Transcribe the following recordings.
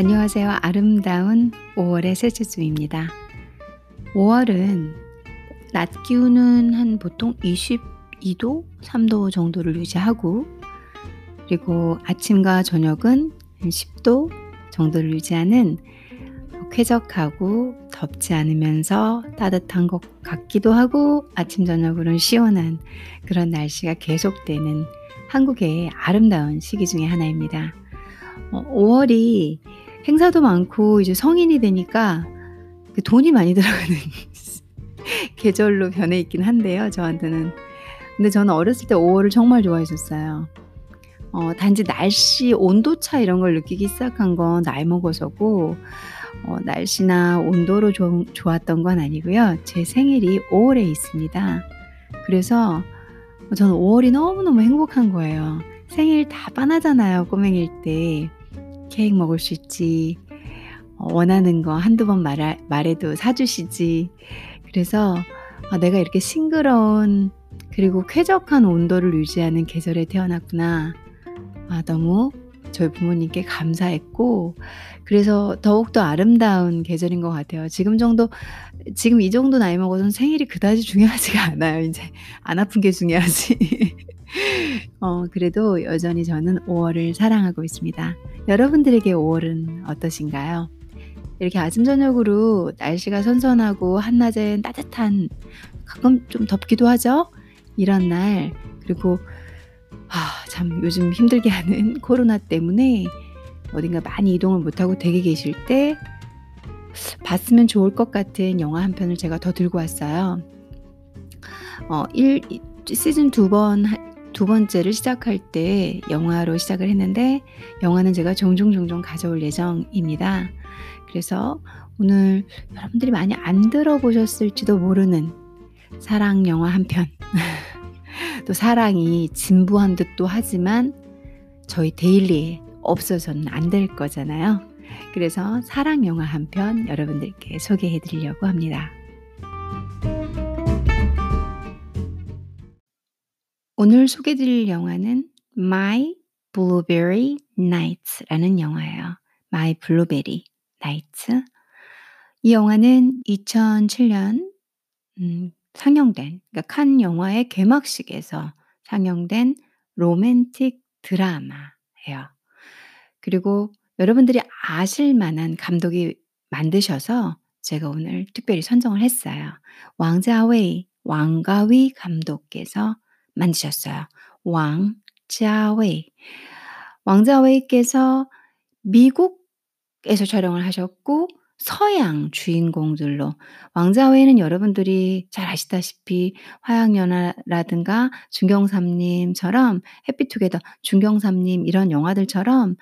안녕하세요. 아름다운 5월의 셋째 주입니다. 5월은 낮 기온은 한 보통 22도, 3도 정도를 유지하고 그리고 아침과 저녁은 한 10도 정도를 유지하는 쾌적하고 덥지 않으면서 따뜻한 것 같기도 하고 아침 저녁으로는 시원한 그런 날씨가 계속되는 한국의 아름다운 시기 중의 하나입니다. 5월이 어, 행사도 많고 이제 성인이 되니까 그 돈이 많이 들어가는 계절로 변해 있긴 한데요. 저한테는. 근데 저는 어렸을 때 5월을 정말 좋아했었어요. 어, 단지 날씨 온도차 이런 걸 느끼기 시작한 건 나이 먹어서고 어, 날씨나 온도로 좀 좋았던 건 아니고요. 제 생일이 5월에 있습니다. 그래서 저는 5월이 너무너무 행복한 거예요. 생일 다 빤하잖아요. 꼬맹일 때. 케이크 먹을 수 있지. 어, 원하는 거 한두 번 말하, 말해도 사주시지. 그래서 아, 내가 이렇게 싱그러운 그리고 쾌적한 온도를 유지하는 계절에 태어났구나. 아, 너무 저희 부모님께 감사했고, 그래서 더욱더 아름다운 계절인 것 같아요. 지금 정도, 지금 이 정도 나이 먹어서는 생일이 그다지 중요하지가 않아요. 이제 안 아픈 게 중요하지. 어, 그래도 여전히 저는 5월을 사랑하고 있습니다. 여러분들에게 5월은 어떠신가요? 이렇게 아침 저녁으로 날씨가 선선하고 한낮엔 따뜻한 가끔 좀 덥기도 하죠. 이런 날 그리고 아, 참 요즘 힘들게 하는 코로나 때문에 어딘가 많이 이동을 못하고 댁에 계실 때 봤으면 좋을 것 같은 영화 한 편을 제가 더 들고 왔어요. 어, 1, 시즌 두 번, 두 번째를 시작할 때 영화로 시작을 했는데 영화는 제가 종종 종종 가져올 예정입니다. 그래서 오늘 여러분들이 많이 안 들어보셨을지도 모르는 사랑 영화 한 편. 또 사랑이 진부한 듯도 하지만 저희 데일리에 없어서는 안 될 거잖아요. 그래서 사랑 영화 한 편 여러분들께 소개해 드리려고 합니다. 오늘 소개드릴 영화는 My Blueberry Nights라는 영화예요. My Blueberry Nights. 이 영화는 2007년 음, 상영된 그러니까 칸 영화의 개막식에서 상영된 로맨틱 드라마예요. 그리고 여러분들이 아실 만한 감독이 만드셔서 제가 오늘 특별히 선정을 했어요. 왕자웨이 왕가위 감독께서 만드셨어요. 왕자웨이. 왕자웨이께서 미국에서 촬영을 하셨고 서양 주인공들로 왕자웨이는 여러분들이 잘 아시다시피 화양연화라든가 중경삼님처럼 해피투게더 중경삼림 이런 영화들처럼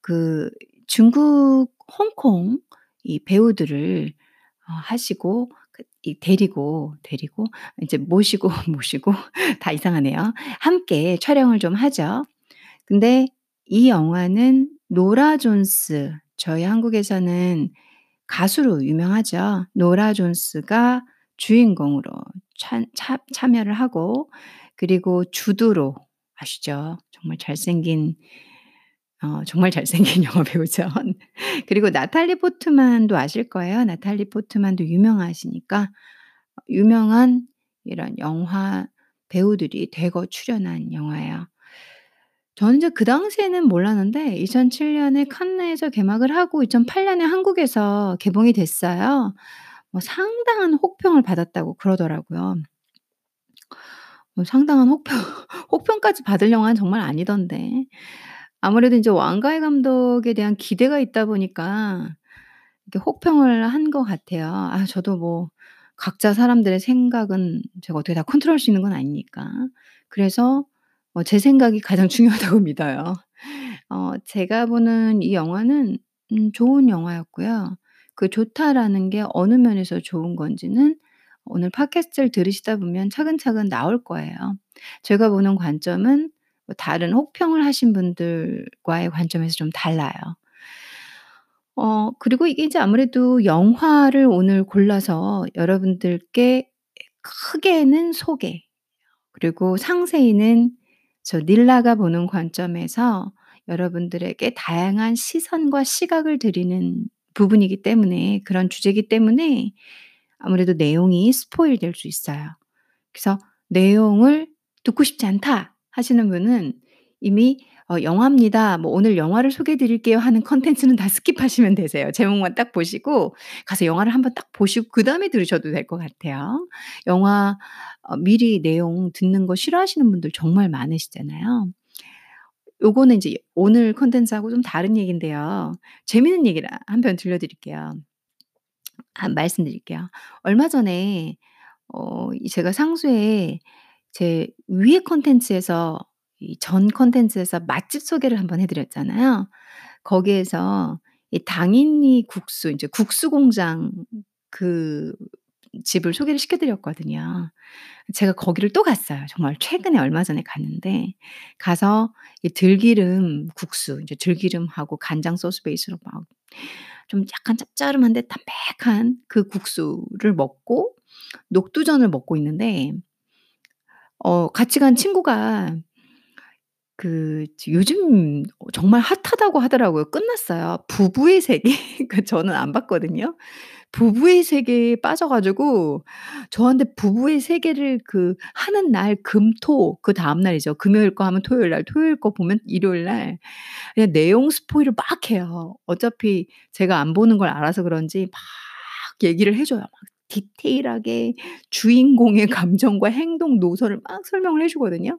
그 중국 홍콩 이 배우들을 어 하시고 이 데리고, 데리고 이제 모시고, 모시고 다 이상하네요. 함께 촬영을 좀 하죠. 근데 이 영화는 노라 존스, 저희 한국에서는 가수로 유명하죠. 노라 존스가 주인공으로 참, 참, 참여를 하고 그리고 주드로 아시죠? 정말 잘생긴 어, 정말 잘생긴 영화 배우죠. 그리고 나탈리 포트만도 아실 거예요. 나탈리 포트만도 유명하시니까 유명한 이런 영화 배우들이 대거 출연한 영화예요. 저는 이제 그 당시에는 몰랐는데 2007년에 칸네에서 개막을 하고 2008년에 한국에서 개봉이 됐어요. 뭐 상당한 혹평을 받았다고 그러더라고요. 뭐 상당한 혹평 혹평까지 받을 영화는 정말 아니던데. 아무래도 인제 왕가희 감독에 대한 기대가 있다 보니까 이렇게 혹평을 한 것 같아요. 아 저도 뭐 각자 사람들의 생각은 제가 어떻게 다 컨트롤할 수 있는 건 아니니까. 그래서 어 제 생각이 가장 중요하다고 믿어요. 어 제가 보는 이 영화는 음 좋은 영화였고요. 그 좋다라는 게 어느 면에서 좋은 건지는 오늘 팟캐스트를 들으시다 보면 차근차근 나올 거예요. 제가 보는 관점은 뭐 다른 혹평을 하신 분들과의 관점에서 좀 달라요. 어 그리고 이게 이제 아무래도 영화를 오늘 골라서 여러분들께 크게는 소개 그리고 상세히는 저 닐라가 보는 관점에서 여러분들에게 다양한 시선과 시각을 드리는 부분이기 때문에 그런 주제이기 때문에 아무래도 내용이 스포일 될 수 있어요. 그래서 '내용을 듣고 싶지 않다.' 하시는 분은 이미 어 "영화입니다. 뭐 오늘 영화를 소개해 드릴게요." 하는 콘텐츠는 다 스킵하시면 되세요. 제목만 딱 보시고 가서 영화를 한번 딱 보시고 그다음에 들으셔도 될 것 같아요. 영화 어 미리 내용 듣는 거 싫어하시는 분들 정말 많으시잖아요. 요거는 인제 오늘 콘텐츠하고 좀 다른 얘기인데요. 재미있는 얘기를 한 편 들려 드릴게요. 아 말씀드릴게요. 얼마 전에 어이 제가 상수에 제 위의 콘텐츠에서 이전 콘텐츠에서 맛집 소개를 한번 해 드렸잖아요. 거기에서 이 당인리 국수 인제 국수 공장 그 집을 소개를 시켜 드렸거든요. 제가 거기를 또 갔어요. 정말 최근에 얼마 전에 갔는데 가서 이 들기름 국수 인제 들기름하고 간장 소스 베이스로 막 좀 약간 짭짤한데 담백한 그 국수를 먹고 녹두전을 먹고 있는데 어 같이 간 친구가 그지 요즘 어 정말 핫하다고 하더라고요. 끝났어요. 부부의 세계. 그 저는 안 봤거든요. 부부의 세계에 빠져 가지고 저한테 부부의 세계를 그 하는 날 금, 토 그 다음 날이죠. 금요일 거 하면 토요일 날, 토요일 거 보면 일요일 날 그냥 내용 스포일을 막 해요. 어차피 제가 안 보는 걸 알아서 그런지 막 얘기를 해 줘요. 막 디테일하게 주인공의 감정과 행동 노선을 막 설명을 해 주거든요.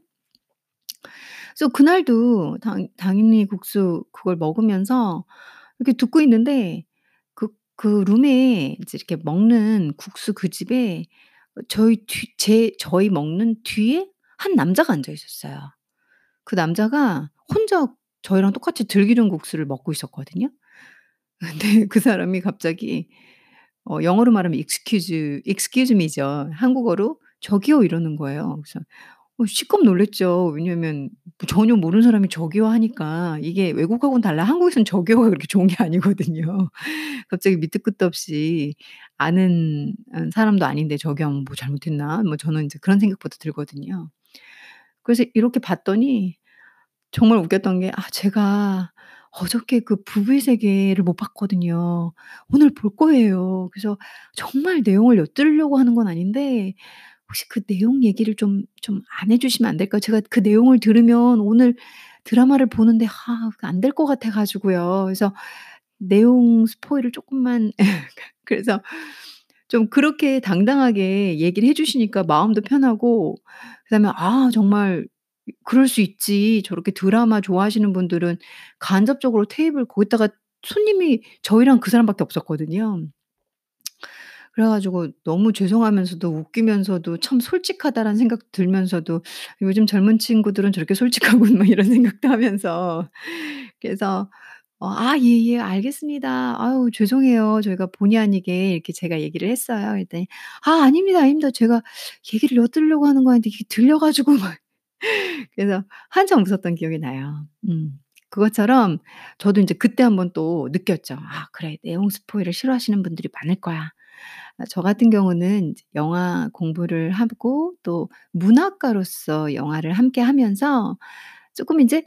그래서 그날도 당 당인리 국수 그걸 먹으면서 이렇게 듣고 있는데 그 그 룸에 이제 이렇게 먹는 국수 그 집에 어 저희 뒤 제 저희 먹는 뒤에 한 남자가 앉아 있었어요. 그 남자가 혼자 저희랑 똑같이 들기름 국수를 먹고 있었거든요. 근데 그 사람이 갑자기 어 영어로 말하면 excuse excuse me죠. 한국어로 "저기요." 이러는 거예요. 그래서 어 시꺼 놀랐죠. 왜냐하면 뭐 전혀 모르는 사람이 저기요 하니까 이게 외국하고는 달라 한국에서는 저기요가 그렇게 좋은 게 아니거든요. 갑자기 밑도 끝도 없이 아는 어 사람도 아닌데 저기요 하면 '뭐 잘못했나?' 뭐 저는 인제 그런 생각부터 들거든요. 그래서 이렇게 봤더니 정말 웃겼던 게 아 제가 어저께 그 부부의 세계를 못 봤거든요. 오늘 볼 거예요. 그래서 정말 내용을 엿들으려고 하는 건 아닌데 혹시 그 내용 얘기를 좀 좀 안 해 주시면 안 될까요? 제가 그 내용을 들으면 오늘 드라마를 보는데 아그안될 것 같아 가지고요. 그래서 내용 스포일을 쪼끔만 그래서 좀 그렇게 당당하게 얘기를 해 주시니까 마음도 편하고 그다음에 '아 정말 그럴 수 있지. 저렇게 드라마 좋아하시는 분들은 간접적으로 테이블 거기다가 손님이 저희랑 그 사람밖에 없었거든요. 그래 가지고 너무 죄송하면서도 웃기면서도 '참 솔직하다.'라는 생각도 들면서도 '요즘 젊은 친구들은 저렇게 솔직하군.' 뭐 이런 생각도 하면서 그래서 어 "아 예예. 알겠습니다. 아유 죄송해요. 저희가 본의 아니게." 이렇게 제가 얘기를 했어요. 그랬더니 "아 아닙니다, 아닙니다. 제가 얘기를 엿들으려고 하는 거였는데 이게 들려 가지고." 막 그래서 한참 웃었던 기억이 나요. 음. 그것처럼 저도 인제 그때 한번 또 느꼈죠. '아 그래. 내용 스포일을 싫어하시는 분들이 많을 거야.' 아저 같은 경우는 이제 영화 공부를 하고 또 문학가로서 영화를 함께 하면서 쪼끔 인제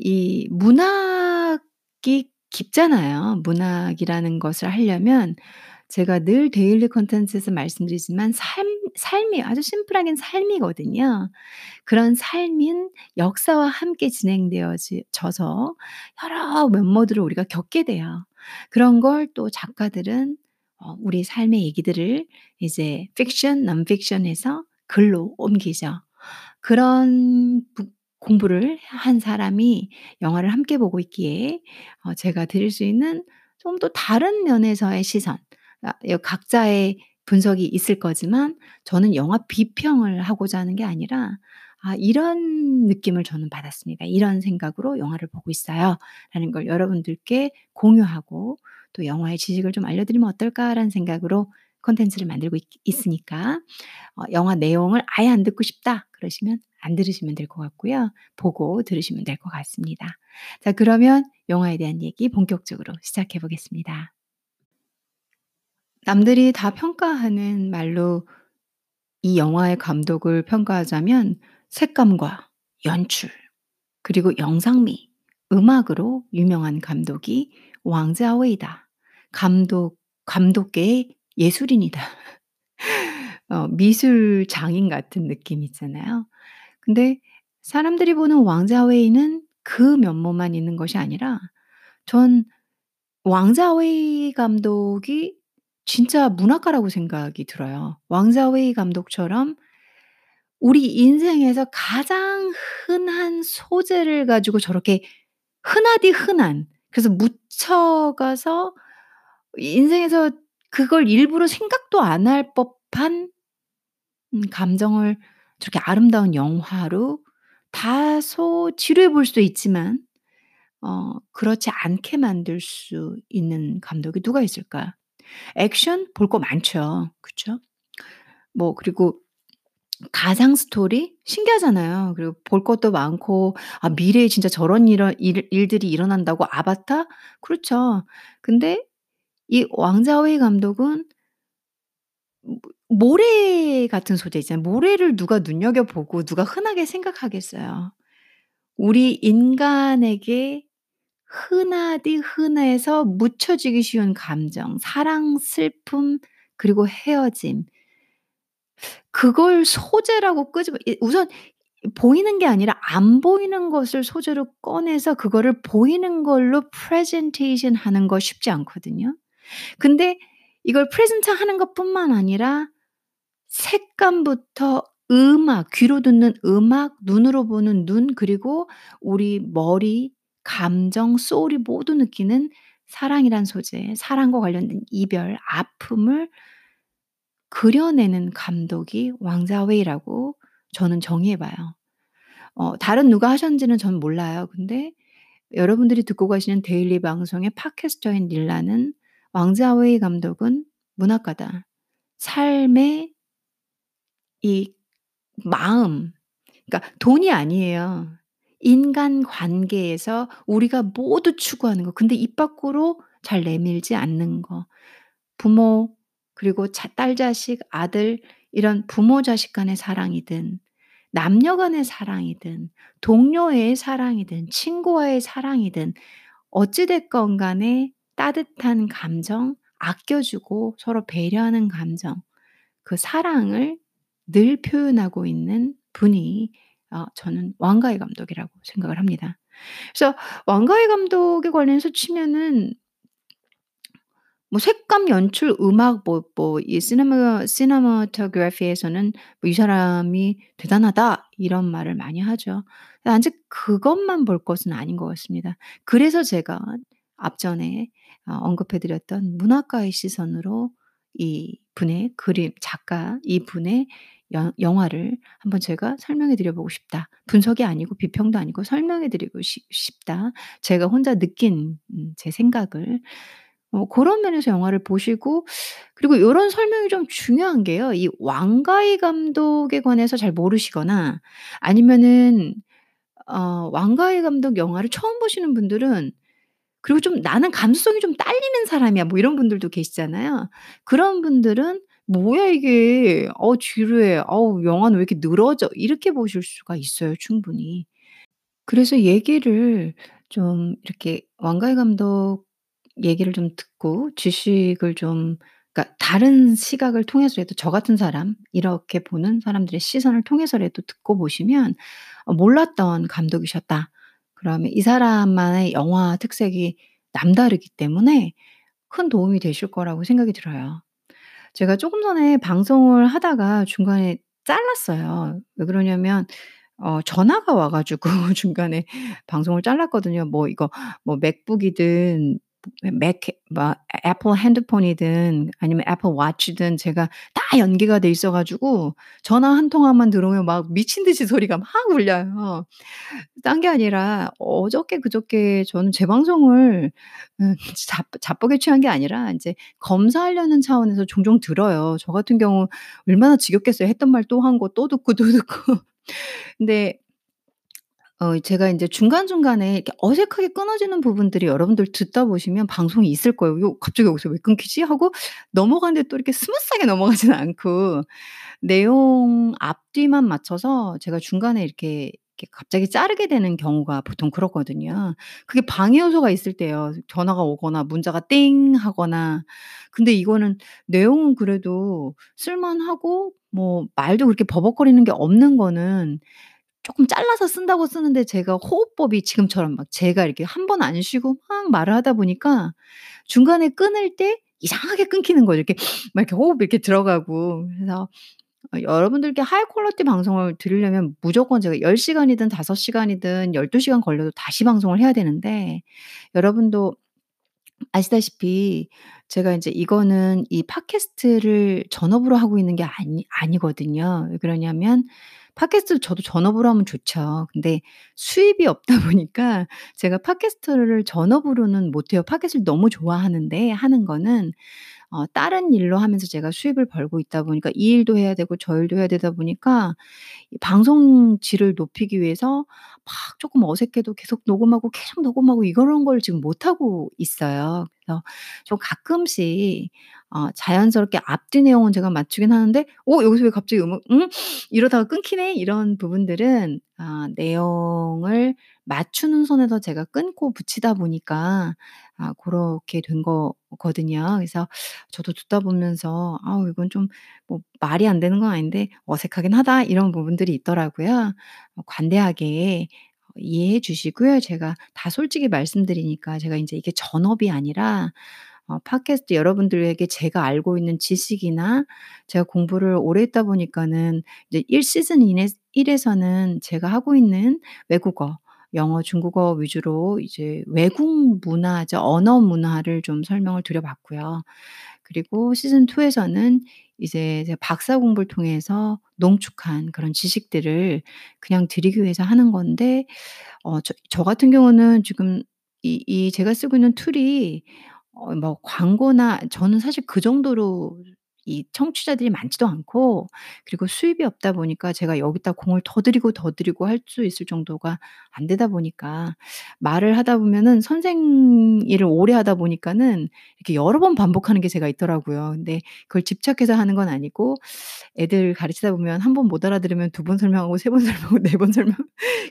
이 문학이 깊잖아요. 문학이라는 것을 하려면 제가 늘 데일리 콘텐츠에서 말씀드리지만 삶 삶이 아주 심플하게는 삶이거든요. 그런 삶인 역사와 함께 진행되어지 져서 여러 면모들을 우리가 겪게 돼요. 그런 걸 또 작가들은 어 우리 삶의 얘기들을 이제 픽션, non-fiction에서 글로 옮기죠. 그런 부 공부를 한 사람이 영화를 함께 보고 있기에 어 제가 드릴 수 있는 좀더 다른 면에서의 시선 각자의 분석이 있을 거지만 저는 영화 비평을 하고자 하는 게 아니라 '아 이런 느낌을 저는 받았습니다. 이런 생각으로 영화를 보고 있어요.'라는 걸 여러분들께 공유하고 또 '영화의 지식을 좀 알려드리면 어떨까.'라는 생각으로 콘텐츠를 만들고 있 있으니까 어 '영화 내용을 아예 안 듣고 싶다.' 그러시면 안 들으시면 될 것 같고요. 보고 들으시면 될 것 같습니다. 자 그러면 영화에 대한 얘기 본격적으로 시작해 보겠습니다. 남들이 다 평가하는 말로 이 영화의 감독을 평가하자면 색감과 연출 그리고 영상미 음악으로 유명한 감독이 왕자웨이다. 감독 감독계의 예술인이다. 어 미술 장인 같은 느낌 있잖아요. 근데 사람들이 보는 왕자웨이는 그 면모만 있는 것이 아니라 전 왕자웨이 감독이 진짜 문학가라고 생각이 들어요. 왕자웨이 감독처럼 우리 인생에서 가장 흔한 소재를 가지고 저렇게 흔하디 흔한 그래서 묻혀 가서 인생에서 그걸 일부러 생각도 안 할 법한 음 감정을 저렇게 아름다운 영화로 다소 지루해 보일 수도 있지만 어 그렇지 않게 만들 수 있는 감독이 누가 있을까? 액션 볼 거 많죠. 그쵸? 뭐 그리고 가상 스토리 신기하잖아요. 그리고 볼 것도 많고 아 미래에 진짜 저런 일 일들이 일어난다고 아바타? 그렇죠. 근데 이 왕자웨이 감독은 뭐 모래 같은 소재 있잖아요. 모래를 누가 눈여겨 보고 누가 흔하게 생각하겠어요. 우리 인간에게 흔하디 흔해서 묻혀지기 쉬운 감정, 사랑, 슬픔 그리고 헤어짐. 그걸 소재라고 끄집어 이 우선 보이는 게 아니라 안 보이는 것을 소재로 꺼내서 그거를 보이는 걸로 presentation 하는 거 쉽지 않거든요. 근데 이걸 present 하는 것 뿐만 아니라 색감부터 음악, 귀로 듣는 음악, 눈으로 보는 눈 그리고 우리 머리, 감정, 소울이 모두 느끼는 사랑이란 소재, 사랑과 관련된 이별, 아픔을 그려내는 감독이 왕자웨이라고 저는 정의해 봐요. 어 다른 누가 하셨는지는 저는 몰라요. 근데 여러분들이 듣고 가시는 데일리 방송의 팟캐스터인 닐라는 왕자웨이 감독은 문학가다. 삶의 이 마음 그러니까 돈이 아니에요. 인간 관계에서 우리가 모두 추구하는 거. 근데 입 밖으로 잘 내밀지 않는 거. 부모 그리고 자 딸 자식, 아들 이런 부모 자식 간의 사랑이든 남녀 간의 사랑이든 동료의 사랑이든 친구와의 사랑이든 어찌 됐건 간에 따뜻한 감정, 아껴 주고 서로 배려하는 감정 그 사랑을 늘 표현하고 있는 분이 어 저는 왕가희 감독이라고 생각을 합니다. 그래서 왕가희 감독에 관련해서 치면은 뭐 색감, 연출, 음악 뭐뭐이 시네마 cinematography에서는 뭐 "이 사람이 대단하다." 이런 말을 많이 하죠. 아직 그것만 볼 것은 아닌 것 같습니다. 그래서 제가 앞전에 어 언급해 드렸던 문학가의 시선으로 이 분의 그림 작가 이 분의 영 영화를 한번 제가 설명해 드려 보고 싶다. 분석이 아니고 비평도 아니고 설명해 드리고 싶 싶다. 제가 혼자 느낀 음제 생각을 어 고런 면에서 영화를 보시고 그리고 요런 설명이 좀 중요한 게요. 이 왕가희 감독에 관해서 잘 모르시거나 아니면은 어 왕가희 감독 영화를 처음 보시는 분들은 그리고 좀 '나는 감수성이 좀 딸리는 사람이야.' 뭐 이런 분들도 계시잖아요. 그런 분들은 ' 뭐야 이게. 어 지루해. 어우 영화는 왜 이렇게 늘어져.' 이렇게 보실 수가 있어요 충분히. 그래서 얘기를 좀 이렇게 왕가희 감독 얘기를 좀 듣고 지식을 좀 그러니까 다른 시각을 통해서라도 저 같은 사람 이렇게 보는 사람들의 시선을 통해서라도 듣고 보시면 어 '몰랐던 감독이셨다.' 그러면 이 사람만의 영화 특색이 남다르기 때문에 큰 도움이 되실 거라고 생각이 들어요. 제가 쪼금 전에 방송을 하다가 중간에 잘랐어요. 왜 그러냐면 어 전화가 와 가지고 중간에 방송을 잘랐거든요. 뭐 이거 뭐 맥북이든 맥 뭐 애플 핸드폰이든 아니면 애플 워치든 제가 다 연계가 돼 있어 가지고 전화 한 통화만 들어오면 막 미친 듯이 소리가 막 울려요. 딴 게 아니라 어저께 그저께 저는 제 방송을 음자 자뻑에 취한 게 아니라 인제 검사하려는 차원에서 종종 들어요. 저 같은 경우 얼마나 지겹겠어요. 했던 말 또 한 거 또 듣고, 또 듣고. 근데 어 제가 인제 중간중간에 이렇게 어색하게 끊어지는 부분들이 여러분들 듣다 보시면 방송이 있을 거예요. '요 갑자기 여기서 왜 끊기지?' 하고 넘어가는데 또 이렇게 smooth하게 넘어가지는 않고 내용 앞뒤만 맞춰서 제가 중간에 이렇게 갑자기 자르게 되는 경우가 보통 그렇거든요. 그게 방해 요소가 있을 때예요. 전화가 오거나 문자가 띵 하거나. 근데 이거는 내용은 그래도 쓸만하고 뭐 말도 그렇게 버벅거리는 게 없는 거는 쪼끔 잘라서 쓴다고 쓰는데 제가 호흡법이 지금처럼 막 제가 이렇게 한 번 안 쉬고 막 말을 하다 보니까 중간에 끊을 때 이상하게 끊기는 거예요. 이렇게 막 이렇게 호흡이 이렇게 들어가고. 그래서 어 여러분들께 high quality 방송을 들으려면 무조건 제가 10 시간이든 5 시간이든 12 시간 걸려도 다시 방송을 해야 되는데 여러분도 아시다시피 제가 인제 이거는 이 팟캐스트를 전업으로 하고 있는 게 아니 아니거든요. 왜 그러냐면 팟캐스트 저도 전업으로 하면 좋죠. 근데 수입이 없다 보니까 제가 팟캐스트를 전업으로는 못 해요. 팟캐스트를 너무 좋아하는데 하는 거는 어 다른 일로 하면서 제가 수입을 벌고 있다 보니까 이 일도 해야 되고 저 일도 해야 되다 보니까 이 방송 질을 높이기 위해서 막 쪼끔 어색해도 계속 녹음하고 계속 녹음하고 이런 걸 지금 못하고 있어요. 그래서 좀 가끔씩 어 자연스럽게 앞뒤 내용은 제가 맞추긴 하는데 '어 여기서 왜 갑자기 음악 응? 이러다가 끊기네.' 이런 부분들은 아 내용을 맞추는 선에서 제가 끊고 붙이다 보니까 아 고렇게 된 거거든요. 그래서 저도 듣다 보면서 '아우 이건 좀 뭐 말이 안 되는 건 아닌데 어색하긴 하다.' 이런 부분들이 있더라고요. 어 관대하게 어 이해해 주시고요. 제가 다 솔직히 말씀드리니까 제가 인제 이게 전업이 아니라 어 팟캐스트 여러분들에게 제가 알고 있는 지식이나 제가 공부를 오래 했다 보니까는 이제 1 시즌 인에 1 에서는 제가 하고 있는 외국어, 영어, 중국어 위주로 이제 외국 문화죠. 언어 문화를 좀 설명을 드려 봤고요. 그리고 시즌 2 에서는 이제 제가 박사 공부를 통해서 농축한 그런 지식들을 그냥 드리기 위해서 하는 건데 어 저 저 같은 경우는 지금 이 이 제가 쓰고 있는 툴이 어 뭐 광고나 저는 사실 그 정도로 이 청취자들이 많지도 않고 그리고 수입이 없다 보니까 제가 여기다 공을 더 들이고, 더 들이고 할 수 있을 정도가 안 되다 보니까 말을 하다 보면은 선생 일을 오래 하다 보니까는 이렇게 여러 번 반복하는 게 제가 있더라고요. 근데 그걸 집착해서 하는 건 아니고 애들 가르치다 보면 1번못 알아들으면 2번 설명하고 3번 설명하고 4번 설명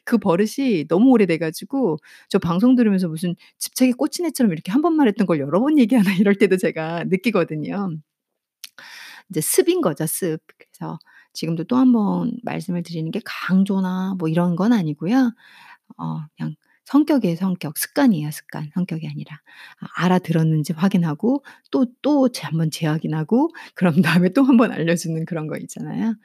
그 버릇이 너무 오래돼 가지고 저 방송 들으면서 무슨 집착에 꽂힌 애처럼 이렇게 1번 말했던 걸 여러 번 얘기하나 이럴 때도 제가 느끼거든요. 이제 습인 거죠, 습. 그래서 지금도 또1번 말씀을 드리는 게 강조나 뭐 이런 건 아니고요. 어 그냥 성격이에요, 성격. 습관이에요, 습관. 성격이 아니라. 아 알아들었는지 확인하고 또또재 한번 재확인하고 그런 다음에 또1번 알려주는 그런 거 있잖아요.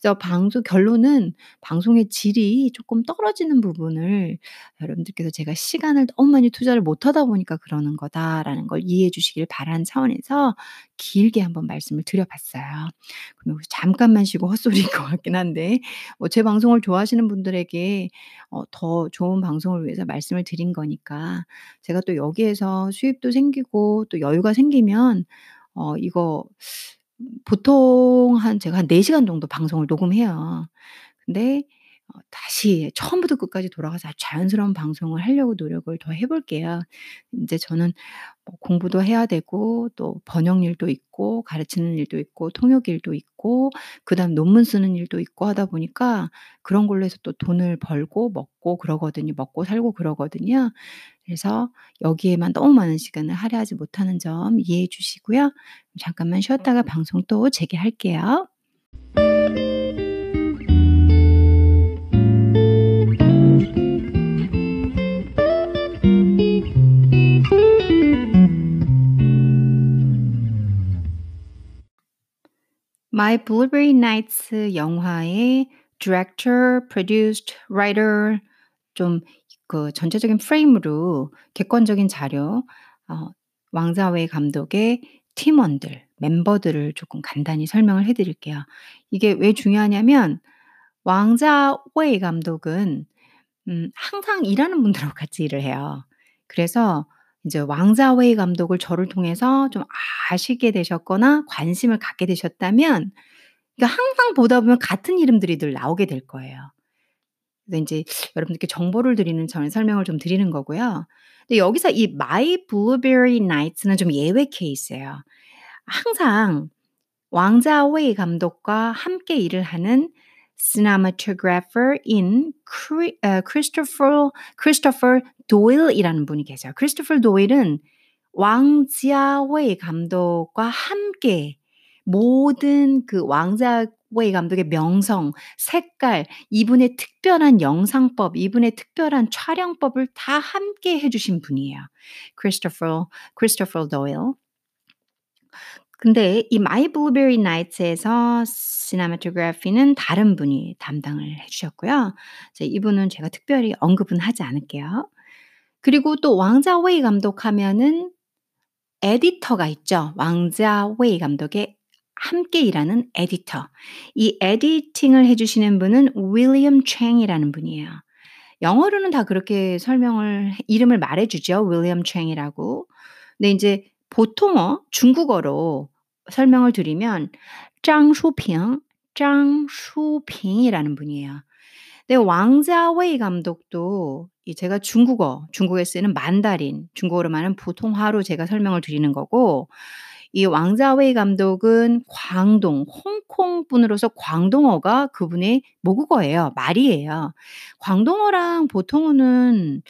그래서 방송 결론은 방송의 질이 쪼끔 떨어지는 부분을 여러분들께서 제가 시간을 너무 많이 투자를 못 하다 보니까 그러는 거다라는 걸 이해해 주시길 바라는 차원에서 길게 한번 말씀을 드려 봤어요. 그럼 잠깐만 쉬고 헛소리인 것 같긴 한데 뭐 제 방송을 좋아하시는 분들에게 어 더 좋은 방송을 위해서 말씀을 드린 거니까 제가 또 여기에서 수입도 생기고 또 여유가 생기면 어 이거 보통 한 제가 한 4 시간 정도 방송을 녹음해요. 근데 어 다시 처음부터 끝까지 돌아가서 자연스러운 방송을 하려고 노력을 더 해 볼게요. 인제 저는 뭐 공부도 해야 되고 또 번역 일도 있고 가르치는 일도 있고 통역 일도 있고 그다음 논문 쓰는 일도 있고 하다 보니까 그런 걸로 해서 또 돈을 벌고 먹고 그러거든요. 먹고 살고 그러거든요. 그래서 여기에만 너무 많은 시간을 할애하지 못하는 점 이해해 주시고요. 잠깐만 쉬었다가 방송 또 재개할게요. My Blueberry Nights 영화의 director, producer, writer 좀 그 전체적인 프레임으로 객관적인 자료 어 왕자웨이 감독의 팀원들, 멤버들을 쪼끔 간단히 설명을 해 드릴게요. 이게 왜 중요하냐면 왕자웨이 감독은 음 항상 일하는 분들하고 같이 일을 해요. 그래서 인제 왕자웨이 감독을 저를 통해서 좀 아시게 되셨거나 관심을 갖게 되셨다면 그러니까 항상 보다 보면 같은 이름들이 늘 나오게 될 거예요. 근데 인제 여러분들께 정보를 드리는 차원에서 설명을 좀 드리는 거고요. 근데 여기서 이 My Blueberry Nights는 좀 예외 케이스예요. 항상 왕자웨이 감독과 함께 일을 하는 cinematographer인 Christopher Christopher Doyle이라는 분이 계세요. 크리스토퍼 도일은 왕지아웨이 감독과 함께 모든 그 왕자웨이 감독의 명성, 색깔, 이분의 특별한 영상법, 이분의 특별한 촬영법을 다 함께 해주신 분이에요. 크리스토퍼 크리스토퍼 도일. 근데 이 My Blueberry Nights에서 cinematography는 다른 분이 담당을 해주셨고요. 이분은 제가 특별히 언급은 하지 않을게요. 그리고 또 왕자 웨이 감독하면은 에디터가 있죠. 왕자 웨이 감독의 함께 일하는 에디터. 이 editing을 해주시는 분은 윌리엄 챙이라는 분이에요. 영어로는 다 그렇게 설명을 이름을 말해주죠. 윌리엄 챙이라고. 근데 이제 보통어 중국어로 설명을 드리면 짱슈핑, 짱슈핑이라는 분이에요. 네, 왕자웨이 감독도 이 제가 중국어, 중국에 쓰는 만다린, 중국어로 말하는 보통화로 제가 설명을 드리는 거고 이 왕자웨이 감독은 광동, 홍콩 분으로서 광동어가 그분의 모국어예요. 말이에요. 광동어랑 보통어는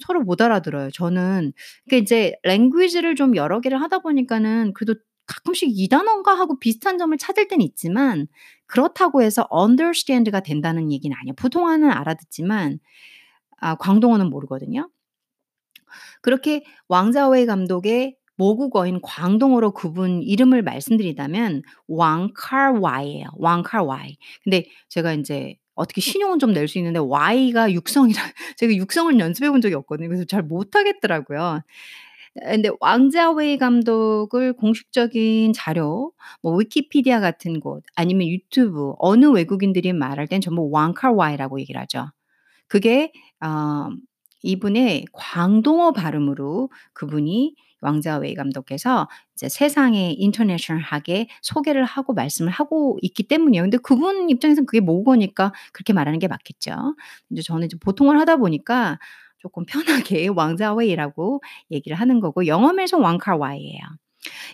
서로 못 알아들어요. 저는 그 이제 랭귀지를 좀 여러 개를 하다 보니까는 그래도 가끔씩 이 단어인가 하고 비슷한 점을 찾을 땐 있지만 그렇다고 해서 understand가 된다는 얘기는 아니에요. 보통어는 알아듣지만 아 광동어는 모르거든요. 그렇게 왕자웨이 감독의 모국어인 광동어로 그분 이름을 말씀드리자면 왕칼와이예요. 왕칼와이. 근데 제가 인제 어떻게 신용은 좀 낼 수 있는데 Y가 육성이라 제가 육성을 연습해 본 적이 없거든요. 그래서 잘 못하겠더라고요. 근데 왕자웨이 감독을 공식적인 자료 뭐 위키피디아 같은 곳 아니면 유튜브 어느 외국인들이 말할 땐 전부 왕칼와이라고 얘기를 하죠. 그게 어 이분의 광동어 발음으로 그분이 왕자웨이 감독께서 이제 세상에 인터내셔널하게 소개를 하고 말씀을 하고 있기 때문이에요. 근데 그분 입장에서는 그게 모국어니까 그렇게 말하는 게 맞겠죠. 이제 저는 이제 보통을 하다 보니까 조금 편하게 왕자웨이라고 얘기를 하는 거고 영어에서 왕칼와이예요.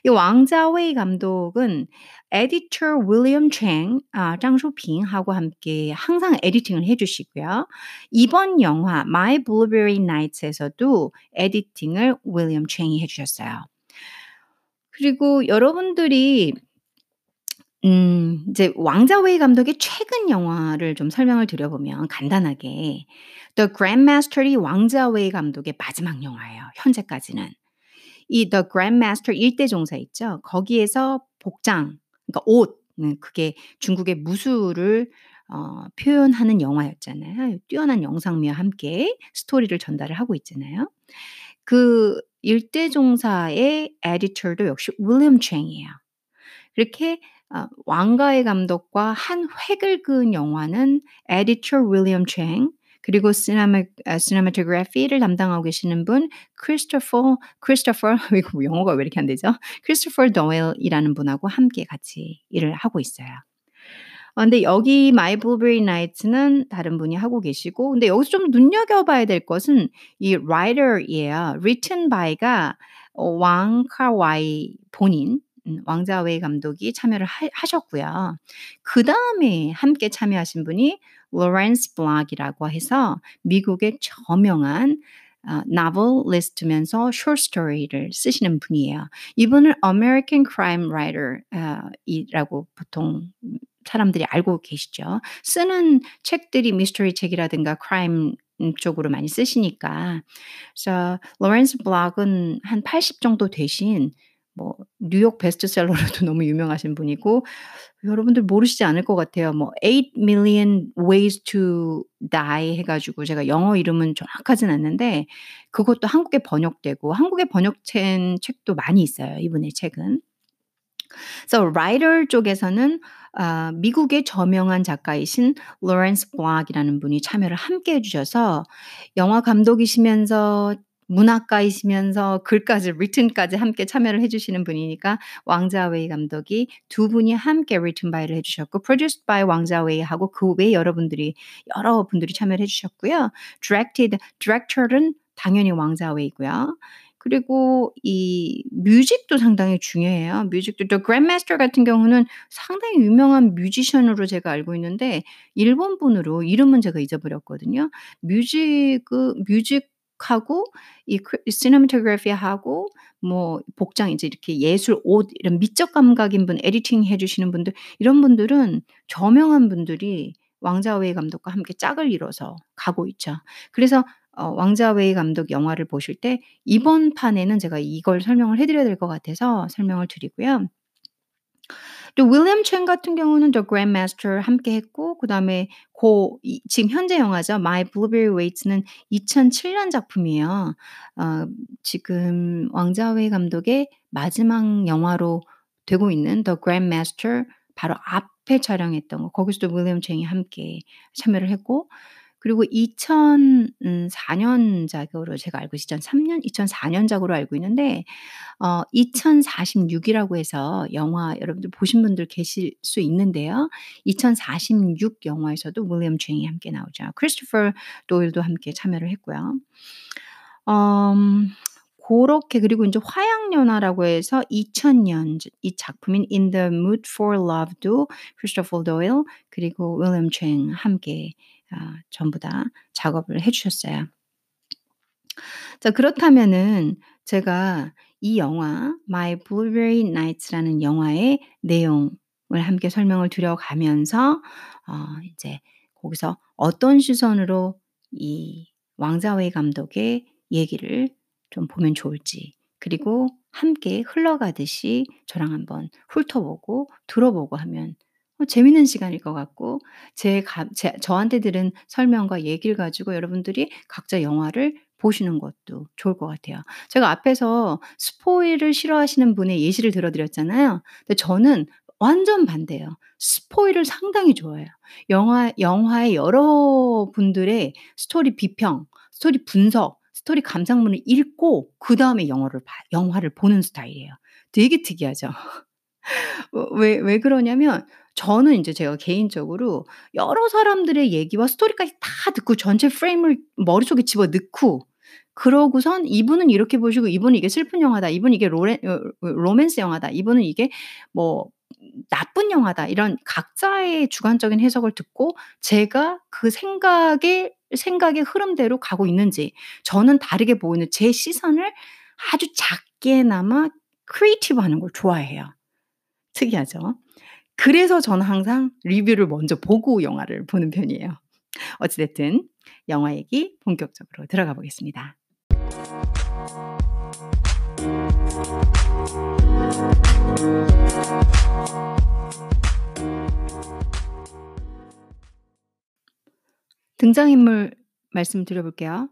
이 왕자웨이 감독은 에디터 윌리엄 챙, 아, 장쇼핑하고 함께 항상 에디팅을 해주시고요. 이번 영화 My Blueberry Nights에서도 에디팅을 윌리엄 챙이 해주셨어요. 그리고 여러분들이 음, 이제 왕자웨이 감독의 최근 영화를 좀 설명을 드려보면 간단하게 The Grandmaster이 왕자웨이 감독의 마지막 영화예요. 현재까지는. 이 The Grandmaster 일대 종사 있죠. 거기에서 복장, 그러니까 옷, 그게 중국의 무술을 어, 표현하는 영화였잖아요. 뛰어난 영상미와 함께 스토리를 전달을 하고 있잖아요. 그 일대 종사의 에디터도 역시 윌리엄 챙이에요. 이렇게 어, 왕가의 감독과 한 획을 그은 영화는 에디터 윌리엄 챙, 그리고 cinema cinematography를 담당하고 계시는 분 크리스토퍼 크리스토퍼 이거 영어가 왜 이렇게 안 되죠? 크리스토퍼 도웰이라는 분하고 함께 같이 일을 하고 있어요. 어, 근데 여기 My Blueberry Nights는 다른 분이 하고 계시고 근데 여기서 좀 눈여겨봐야 될 것은 이 writer이에요. written by가 어, 왕가와이 본인 음, 왕자웨이 감독이 참여를 하, 하셨고요. 그 다음에 함께 참여하신 분이 로렌스 블락이라고 해서 미국의 저명한 어, novelist면서 short story를 쓰시는 분이에요. 이분을 American Crime Writer이라고 보통 사람들이 알고 계시죠. 쓰는 책들이 미스터리 책이라든가 crime 쪽으로 많이 쓰시니까. 그래서 로렌스 블락은 한 80 정도 되신 뭐 뉴욕 베스트셀러로도 너무 유명하신 분이고 여러분들 모르시지 않을 것 같아요. 뭐 8 million ways to die 해 가지고 제가 영어 이름은 정확하진 않는데 그것도 한국에 번역되고 한국에 번역된 책도 많이 있어요. 이분의 책은. 그래서 writer 쪽에서는 아, 미국의 저명한 작가이신 로렌스 블락이라는 분이 참여를 함께 해주셔서 영화 감독이시면서 문학가이시면서 글까지 written까지 함께 참여를 해주시는 분이니까 왕자웨이 감독이 두 분이 함께 written by를 해주셨고 produced by 왕자웨이하고 그 외에 여러분들이 여러 분들이 참여를 해주셨고요. directed director는 당연히 왕자웨이고요. 그리고 이 뮤직도 상당히 중요해요. 뮤직도 The Grandmaster 같은 경우는 상당히 유명한 뮤지션으로 제가 알고 있는데 일본 분으로 이름은 제가 잊어버렸거든요. music 그 music 하고 이크 cinematography하고 뭐 복장 이제 이렇게 예술 옷 이런 미적 감각인 분 editing 해 주시는 분들 이런 분들은 저명한 분들이 왕자 웨이 감독과 함께 짝을 이뤄서 가고 있죠. 그래서 어 왕자 웨이 감독 영화를 보실 때 이번 판에는 제가 이걸 설명을 해 드려야 될 것 같아서 설명을 드리고요. 또 윌리엄 챈 같은 경우는 The Grandmaster 함께 했고 그다음에 고 이 지금 현재 영화죠. My Blueberry Nights는 2007년 작품이에요. 어 지금 왕자 웨이 감독의 마지막 영화로 되고 있는 The Grandmaster 바로 앞에 촬영했던 거 거기서도 윌리엄 챈이 함께 참여를 했고 그리고 2004년작으로 제가 알고 있 2003년 2004년작으로 알고 있는데 어 2046이라고 해서 영화 여러분들 보신 분들 계실 수 있는데요. 2046 영화에서도 윌리엄 챈이 함께 나오죠. 크리스토퍼 도일도 함께 참여를 했고요. 음 고렇게 그리고 인제 화양연화라고 해서 2000년 이 작품인 In the Mood for Love도 크리스토퍼 도일 그리고 윌리엄 챈 함께 아 전부 다 작업을 해 주셨어요. 자 그렇다면은 제가 이 영화 My Blueberry Nights라는 영화의 내용을 함께 설명을 드려 가면서 어 이제 거기서 어떤 시선으로 이 왕자웨이 감독의 얘기를 좀 보면 좋을지 그리고 함께 흘러가듯이 저랑 한번 훑어보고 들어보고 하면 어 재밌는 시간일 것 같고 제감제 저한테 들은 설명과 얘기를 가지고 여러분들이 각자 영화를 보시는 것도 좋을 것 같아요. 제가 앞에서 스포일을 싫어하시는 분의 예시를 들어 드렸잖아요. 근데 저는 완전 반대예요. spoil을 상당히 좋아해요. 영화 영화의 여러 분들의 스토리 비평, 스토리 분석, 스토리 감상문을 읽고 그 다음에 영화를 봐 영화를 보는 스타일이에요. 되게 특이하죠. 어왜왜 그러냐면 저는 인제 제가 개인적으로 여러 사람들의 얘기와 스토리까지 다 듣고 전체 프레임을 머릿속에 집어 넣고 그러고선 이분은 이렇게 보시고 이분은 이게 슬픈 영화다. 이분은 이게 로레 어어 로맨스 영화다. 이분은 이게 뭐 나쁜 영화다. 이런 각자의 주관적인 해석을 듣고 제가 그 생각의 생각의 흐름대로 가고 있는지 저는 다르게 보이는 제 시선을 아주 작게나마 creative 하는 걸 좋아해요. 특이하죠? 그래서 저는 항상 리뷰를 먼저 보고 영화를 보는 편이에요. 어찌 됐든 영화 얘기 본격적으로 들어가 보겠습니다. 등장인물 말씀드려 볼게요.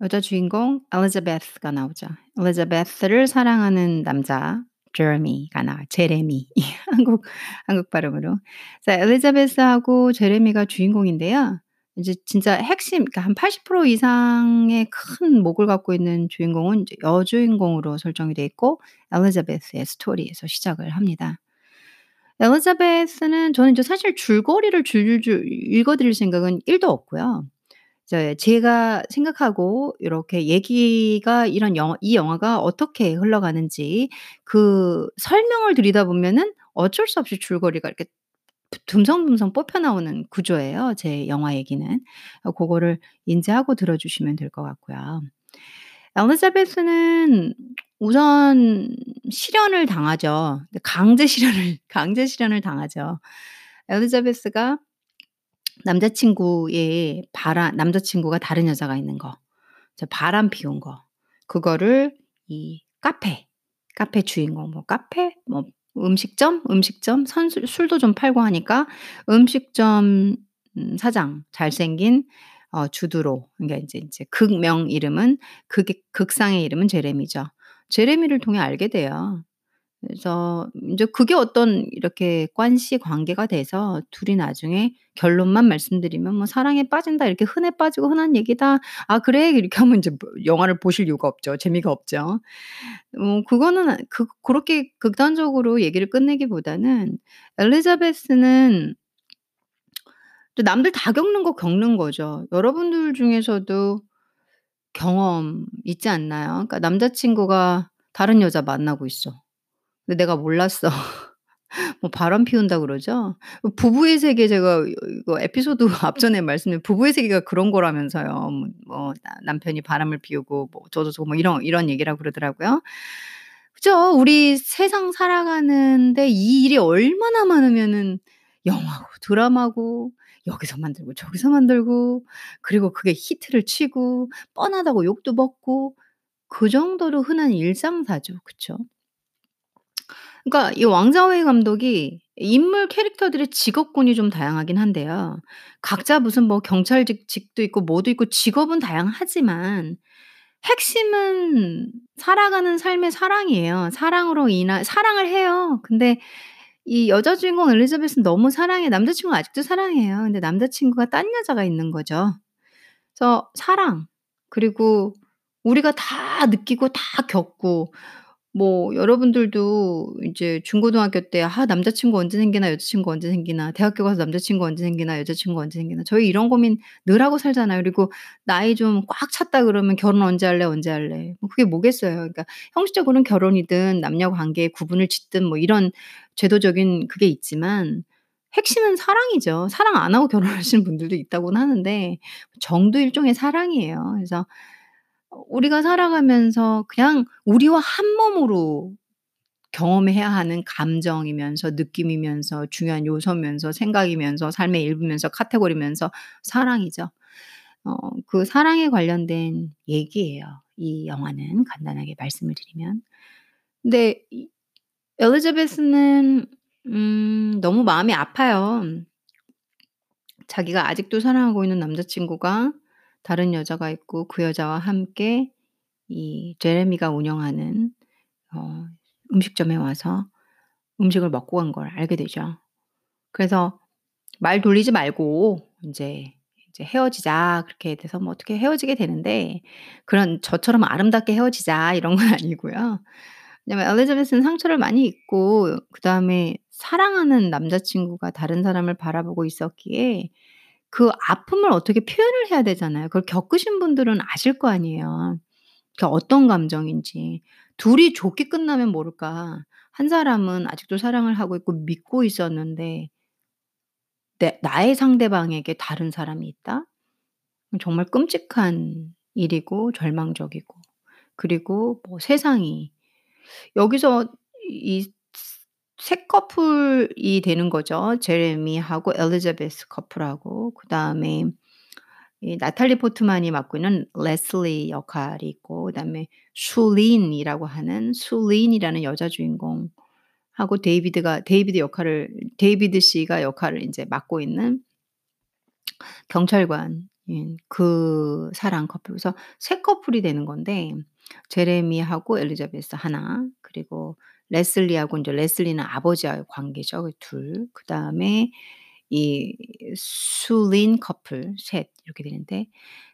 여자 주인공 엘리자베스가 나오죠. 엘리자베스를 사랑하는 남자 제레미가 나와요. 제레미. 한국 한국 발음으로. 자 엘리자베스하고 제레미가 주인공인데요. 이제 진짜 핵심 그러니까 한 80% 이상의 큰 목을 갖고 있는 주인공은 이제 여주인공으로 설정이 돼 있고 엘리자베스의 스토리에서 시작을 합니다. 엘리자베스는 저는 이제 사실 줄거리를 줄줄줄 읽어 드릴 생각은 1도 없고요. 제가 생각하고 이렇게 얘기가 이런 영화 이 영화가 어떻게 흘러가는지 그 설명을 드리다 보면은 어쩔 수 없이 줄거리가 이렇게 듬성듬성 뽑혀 나오는 구조예요, 제 영화 얘기는. 어 고거를 인지하고 들어 주시면 될 것 같고요. 엘리자베스는 우선 실연을 당하죠. 강제 실연을 강제 실연을 당하죠. 엘리자베스가 남자친구의 바람 남자친구가 다른 여자가 있는 거. 저 바람 피운 거. 그거를 이 카페, 카페 주인공 뭐 카페 뭐 음식점, 음식점 선술 술도 좀 팔고 하니까 음식점 음 사장 잘생긴 어 주드로 그러니까 인제 인제 극명 이름은 극의 극상의 이름은 제레미죠. 제레미를 통해 알게 돼요. 그래서 인제 그게 어떤 이렇게 관시 관계가 돼서 둘이 나중에 결론만 말씀드리면 뭐 "사랑에 빠진다." 이렇게 흔해 빠지고 흔한 얘기다. "아 그래?" 이렇게 하면 인제 뭐 영화를 보실 이유가 없죠. 재미가 없죠. 어 그거는 그 고렇게 극단적으로 얘기를 끝내기보다는 엘리자베스는 또 남들 다 겪는 거 겪는 거죠. 여러분들 중에서도 경험 있지 않나요? 그러니까 남자친구가 다른 여자 만나고 있어. 근데 내가 몰랐어. 뭐 바람 피운다 그러죠? 그 부부의 세계 제가 이거 에피소드 앞전에 말씀드린 부부의 세계가 그런 거라면서요. 뭐 뭐 남편이 바람을 피우고 뭐 어쩌고저쩌고 뭐 이런 이런 얘기라고 그러더라고요. 그죠? 우리 세상 살아가는데 이 일이 얼마나 많으면은 영화고 드라마고 여기서 만들고 저기서 만들고 그리고 그게 히트를 치고 뻔하다고 욕도 먹고 그 정도로 흔한 일상사죠. 그쵸? 그러니까 이 왕자호의 감독이 인물 캐릭터들의 직업군이 좀 다양하긴 한데요. 각자 무슨 뭐 경찰직 직도 있고 뭐도 있고 직업은 다양하지만 핵심은 살아가는 삶의 사랑이에요. 사랑으로 인한 사랑을 해요. 근데 이 여자 주인공 엘리자벳은 너무 사랑해. 남자친구가 아직도 사랑해요. 근데 남자친구가 딴 여자가 있는 거죠. 그래서 사랑 그리고 우리가 다 느끼고 다 겪고 뭐 여러분들도 이제 중고등학교 때 '아 남자 친구 언제 생기나 여자 친구 언제 생기나. 대학교 가서 남자 친구 언제 생기나 여자 친구 언제 생기나.' 저희 이런 고민 늘 하고 살잖아요. 그리고 나이 좀 꽉 찼다 그러면 "결혼 언제 할래? 언제 할래?" 뭐 그게 뭐겠어요. 그러니까 형식적으로는 결혼이든 남녀 관계에 구분을 짓든 뭐 이런 제도적인 그게 있지만 핵심은 사랑이죠. 사랑 안 하고 결혼하시는 분들도 있다고는 하는데 정도 일종의 사랑이에요. 그래서 어 우리가 살아가면서 그냥 우리와 한 몸으로 경험해야 하는 감정이면서 느낌이면서 중요한 요소면서 생각이면서 삶의 일부면서 카테고리면서 사랑이죠. 어 그 사랑에 관련된 얘기예요. 이 영화는 간단하게 말씀을 드리면. 근데 이 엘리자베스는 음 너무 마음이 아파요. 자기가 아직도 사랑하고 있는 남자친구가 다른 여자가 있고 그 여자와 함께 이 제레미가 운영하는 어 음식점에 와서 음식을 먹고 간 걸 알게 되죠. 그래서 말 돌리지 말고 인제 이제 "헤어지자." 그렇게 돼서 뭐 어떻게 헤어지게 되는데 그런 저처럼 "아름답게 헤어지자." 이런 건 아니고요. 왜냐면 엘리자베스는 상처를 많이 입고 그 다음에 사랑하는 남자친구가 다른 사람을 바라보고 있었기에 그 아픔을 어떻게 표현을 해야 되잖아요. 그걸 겪으신 분들은 아실 거 아니에요. 그게 어떤 감정인지. 둘이 좋게 끝나면 모를까. 한 사람은 아직도 사랑을 하고 있고 믿고 있었는데 내 나의 상대방에게 다른 사람이 있다? 정말 끔찍한 일이고 절망적이고 그리고 뭐 세상이 여기서 이 세 커플이 되는 거죠. 제레미하고 엘리자베스 커플하고 그다음에 이 나탈리 포트만이 맡고 있는 레슬리 역할이 있고 그다음에 슐린이라고 하는 슐린이라는 여자 주인공 하고 데이비드가 데이비드 역할을 데이비드 씨가 역할을 인제 맡고 있는 경찰관인 그 사랑 커플. 그래서 세 커플이 되는 건데 제레미하고 엘리자베스 하나 그리고 레슬리하고 인제 레슬리는 아버지와의 관계죠 그 둘. 그 다음에 이 슐린 커플 셋 이렇게 되는데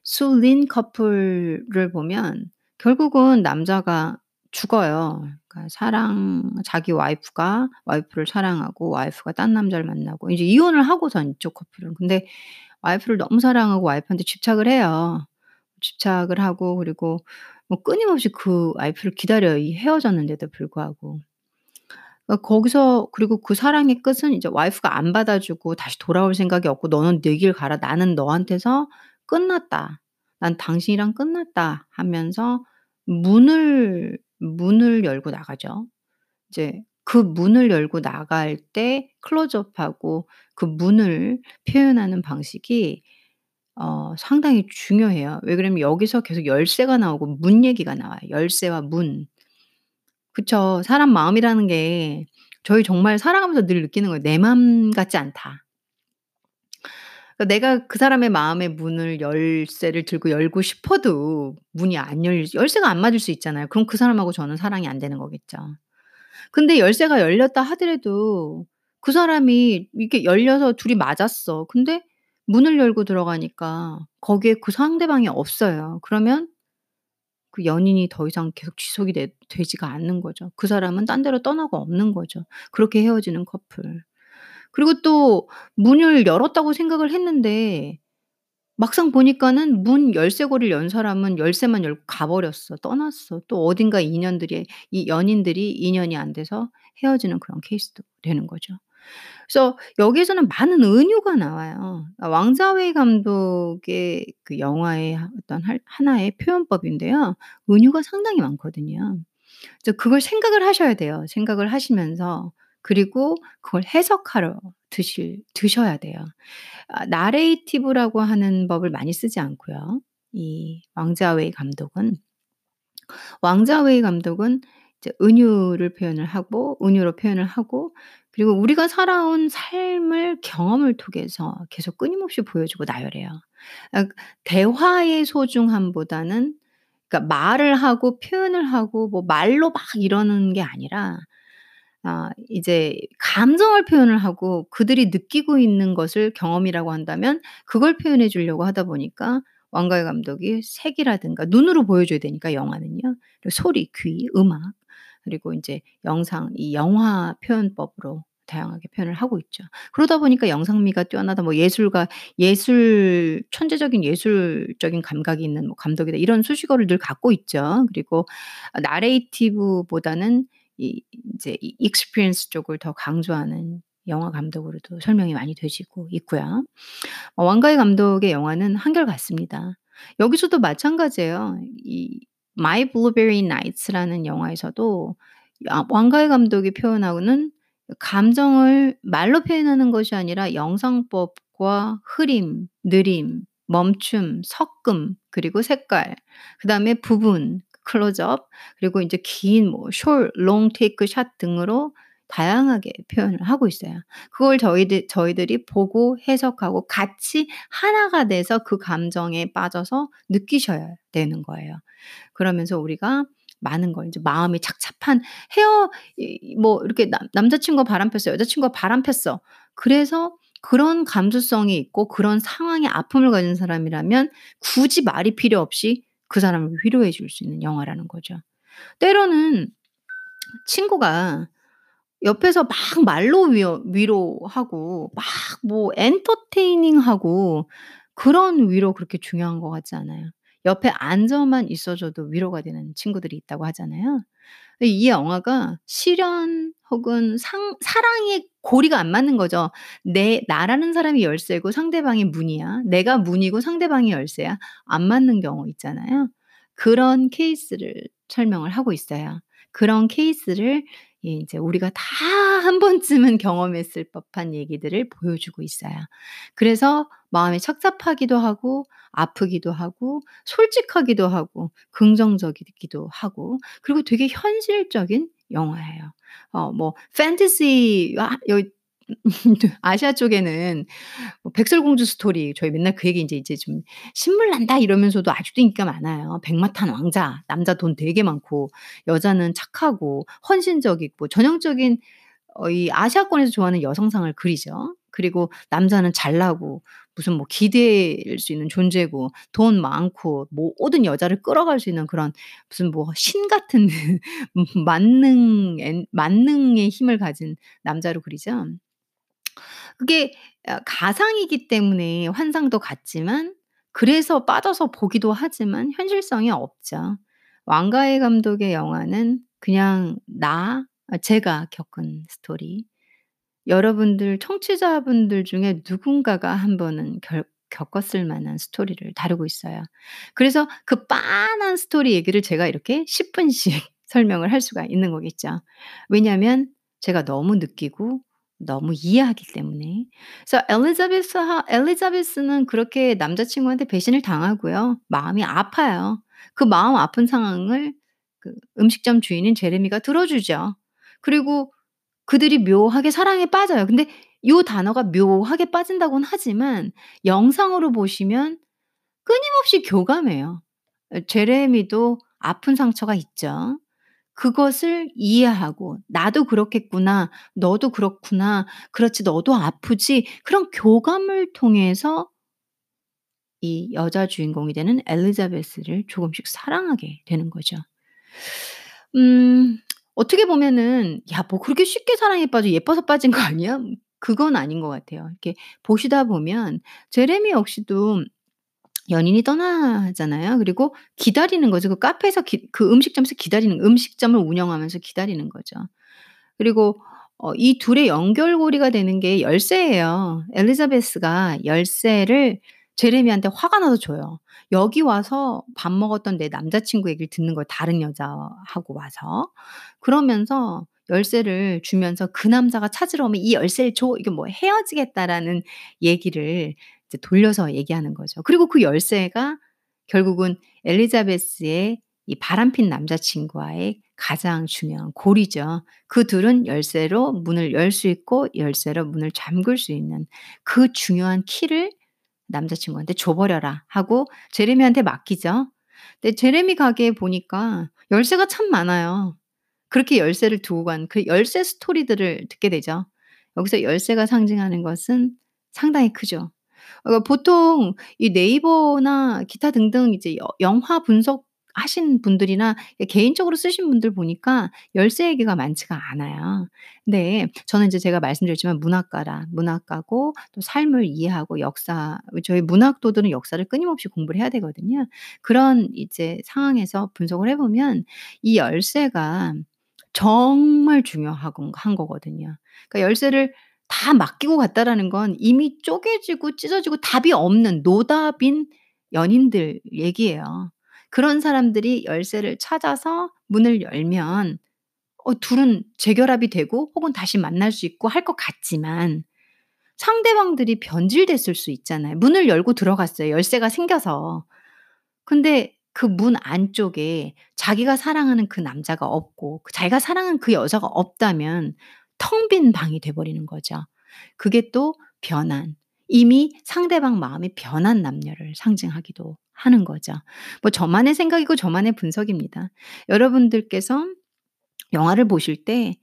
슐린 커플을 보면 결국은 남자가 죽어요. 그러니까 사랑 자기 와이프가 와이프를 사랑하고 와이프가 딴 남자를 만나고 이제 이혼을 하고선 이쪽 커플은. 근데 와이프를 너무 사랑하고 와이프한테 집착을 해요. 집착을 하고 그리고 뭐 끊임없이 그 와이프를 기다려요 이 헤어졌는데도 불구하고. 어 거기서 그리고 그 사랑의 끝은 이제 와이프가 안 받아주고 다시 돌아올 생각이 없고 "너는 네 길 가라. 나는 너한테서 끝났다. 난 당신이랑 끝났다." 하면서 문을 문을 열고 나가죠. 이제 그 문을 열고 나갈 때 클로즈업하고 그 문을 표현하는 방식이 어 상당히 중요해요. 왜 그러냐면 여기서 계속 열쇠가 나오고 문 얘기가 나와요. 열쇠와 문. 그쵸. 사람 마음이라는 게 저희 정말 살아가면서 늘 느끼는 거예요. '내 맘 같지 않다.' 그러니까 내가 그 사람의 마음의 문을 열쇠를 들고 열고 싶어도 문이 안 열릴 열쇠가 안 맞을 수 있잖아요. 그럼 그 사람하고 저는 사랑이 안 되는 거겠죠. 근데 열쇠가 열렸다 하더라도 그 사람이 이렇게 열려서 둘이 맞았어. 근데 문을 열고 들어가니까 거기에 그 상대방이 없어요. 그러면 그 연인이 더 이상 계속 지속이 되 되지가 않는 거죠. 그 사람은 딴 데로 떠나고 없는 거죠. 그렇게 헤어지는 커플. 그리고 또 문을 열었다고 생각을 했는데 막상 보니까는 문 열쇠고리를 연 사람은 열쇠만 열고 가 버렸어. 떠났어. 또 어딘가 인연들이 이 연인들이 인연이 안 돼서 헤어지는 그런 케이스도 되는 거죠. 그래서 여기에서는 많은 은유가 나와요. 아 왕자웨이 감독의 그 영화의 어떤 할 하나의 표현법인데요. 은유가 상당히 많거든요. 그래서 그걸 생각을 하셔야 돼요. 생각을 하시면서 그리고 그걸 해석하러 드실 드셔야 돼요. 아 나레이티브라고 하는 법을 많이 쓰지 않고요. 이 왕자웨이 감독은 왕자웨이 감독은 은유를 표현을 하고 은유로 표현을 하고 그리고 우리가 살아온 삶을 경험을 통해서 계속 끊임없이 보여주고 나열해요. 아 대화의 소중함보다는 그러니까 말을 하고 표현을 하고 뭐 말로 막 이러는 게 아니라 아 이제 감정을 표현을 하고 그들이 느끼고 있는 것을 경험이라고 한다면 그걸 표현해 주려고 하다 보니까 왕가위 감독이 색이라든가 눈으로 보여줘야 되니까 영화는요. 소리, 귀, 음악 그리고 인제 영상 이 영화 표현법으로 다양하게 표현을 하고 있죠. 그러다 보니까 영상미가 뛰어나다 뭐 예술가 예술 천재적인 예술적인 감각이 있는 뭐 감독이다 이런 수식어를 늘 갖고 있죠. 그리고 아 나레이티브보다는 이 인제 이 experience 쪽을 더 강조하는 영화 감독으로도 설명이 많이 되시고 있고요. 어 왕가위 감독의 영화는 한결같습니다. 여기서도 마찬가지예요. 이 My Blueberry Nights라는 영화에서도 아 왕가위 감독이 표현하고는 감정을 말로 표현하는 것이 아니라 영상법과 흐림, 느림, 멈춤, 섞음, 그리고 색깔, 그 다음에 부분, 클로즈업, 그리고 인제 긴뭐 숏, 롱 테이크 샷 등으로 다양하게 표현을 하고 있어요. 그걸 저희들 저희들이 보고 해석하고 같이 하나가 돼서 그 감정에 빠져서 느끼셔야 되는 거예요. 그러면서 우리가 많은 걸 인제 마음이 착잡한 헤어 이뭐 이렇게 남 남자친구가 바람 폈어. 여자친구가 바람 폈어. 그래서 그런 감수성이 있고 그런 상황에 아픔을 가진 사람이라면 굳이 말이 필요 없이 그 사람을 위로해 줄 수 있는 영화라는 거죠. 때로는 친구가 옆에서 막 말로 위어 위로 하고 막 뭐 엔터테이닝하고 그런 위로 그렇게 중요한 것 같지 않아요. 옆에 앉아만 있어 줘도 위로가 되는 친구들이 있다고 하잖아요. 이 영화가 실연 혹은 상 사랑의 고리가 안 맞는 거죠. 내 나라는 사람이 열쇠고 상대방이 문이야. 내가 문이고 상대방이 열쇠야. 안 맞는 경우 있잖아요. 그런 케이스를 설명을 하고 있어요. 그런 케이스를 예 인제 우리가 다 한 번쯤은 경험했을 법한 얘기들을 보여주고 있어요. 그래서 마음이 착잡하기도 하고 아프기도 하고 솔직하기도 하고 긍정적이기도 하고 그리고 되게 현실적인 영화예요. 어 뭐 판타지 아 아시아 쪽에는 뭐 백설공주 스토리 저희 맨날 그 얘기 인제 이제 좀 "신물 난다." 이러면서도 아직도 인기가 많아요. 백마탄 왕자, 남자 돈 되게 많고 여자는 착하고 헌신적이고 전형적인 어 이 아시아권에서 좋아하는 여성상을 그리죠. 그리고 남자는 잘나고 무슨 뭐 기대할 수 있는 존재고 돈 많고 모든 여자를 끌어갈 수 있는 그런 무슨 뭐 신 같은 만능 엔 만능의 힘을 가진 남자로 그리죠. 그게 아 가상이기 때문에 환상도 같지만 그래서 빠져서 보기도 하지만 현실성이 없죠. 왕가위 감독의 영화는 그냥 나아 제가 겪은 스토리 여러분들 청취자분들 중에 누군가가 한 번은 결 겪었을 만한 스토리를 다루고 있어요. 그래서 그 빤한 스토리 얘기를 제가 이렇게 10 분씩 설명을 할 수가 있는 거겠죠. 왜냐하면 제가 너무 느끼고 너무 이해하기 때문에. 그래서 엘리자베스하 엘리자베스는 그렇게 남자친구한테 배신을 당하고요. 마음이 아파요. 그 마음 아픈 상황을 그 음식점 주인인 제레미가 들어주죠. 그리고 그들이 묘하게 사랑에 빠져요. 근데 요 단어가 묘하게 빠진다고는 하지만 영상으로 보시면 끊임없이 교감해요. 어 제레미도 아픈 상처가 있죠. 그것을 이해하고 '나도 그렇겠구나. 너도 그렇구나. 그렇지 너도 아프지.' 그런 교감을 통해서 이 여자 주인공이 되는 엘리자베스를 조금씩 사랑하게 되는 거죠. 음 어떻게 보면은 '야 뭐 그렇게 쉽게 사랑에 빠져 예뻐서 빠진 거 아니야?' 그건 아닌 것 같아요. 이렇게 보시다 보면 제레미 역시도 연인이 떠나잖아요. 그리고 기다리는 거죠. 그 카페에서 기 그 음식점에서 기다리는 음식점을 운영하면서 기다리는 거죠. 그리고 어 이 둘의 연결고리가 되는 게 열쇠예요. 엘리자베스가 열쇠를 제레미한테 화가 나서 줘요. 여기 와서 밥 먹었던 내 남자친구 얘기를 듣는 거예요, 다른 여자하고 와서. 그러면서 열쇠를 주면서 그 남자가 찾으러 오면 "이 열쇠를 줘." 이게 뭐 헤어지겠다라는 얘기를 이제 돌려서 얘기하는 거죠. 그리고 그 열쇠가 결국은 엘리자베스의 이 바람핀 남자친구와의 가장 중요한 고리죠. 그 둘은 열쇠로 문을 열 수 있고 열쇠로 문을 잠글 수 있는 그 중요한 키를 남자친구한테 줘 버려라 하고 제레미한테 맡기죠. 근데 제레미 가게에 보니까 열쇠가 참 많아요. 그렇게 열쇠를 두고 간 그 열쇠 스토리들을 듣게 되죠. 여기서 열쇠가 상징하는 것은 상당히 크죠. 어 보통 이 네이버나 기타 등등 이제 여 영화 분석 하신 분들이나 개인적으로 쓰신 분들 보니까 열쇠 얘기가 많지가 않아요. 근데 저는 이제 제가 말씀드렸지만 문학가라 문학가고 또 삶을 이해하고 역사 저희 문학도들은 역사를 끊임없이 공부를 해야 되거든요. 그런 이제 상황에서 분석을 해 보면 이 열쇠가 정말 중요하건 한 거거든요. 그러니까 열쇠를 다 맡기고 갔다라는 건 이미 쪼개지고 찢어지고 답이 없는 노답인 연인들 얘기예요. 그런 사람들이 열쇠를 찾아서 문을 열면 어 둘은 재결합이 되고 혹은 다시 만날 수 있고 할 것 같지만 상대방들이 변질됐을 수 있잖아요. 문을 열고 들어갔어요, 열쇠가 생겨서. 근데 그 문 안쪽에 자기가 사랑하는 그 남자가 없고 그 자기가 사랑하는 그 여자가 없다면 텅 빈 방이 돼 버리는 거죠. 그게 또 변한 이미 상대방 마음이 변한 남녀를 상징하기도 하는 거죠. 뭐 저만의 생각이고 저만의 분석입니다. 여러분들께서 영화를 보실 때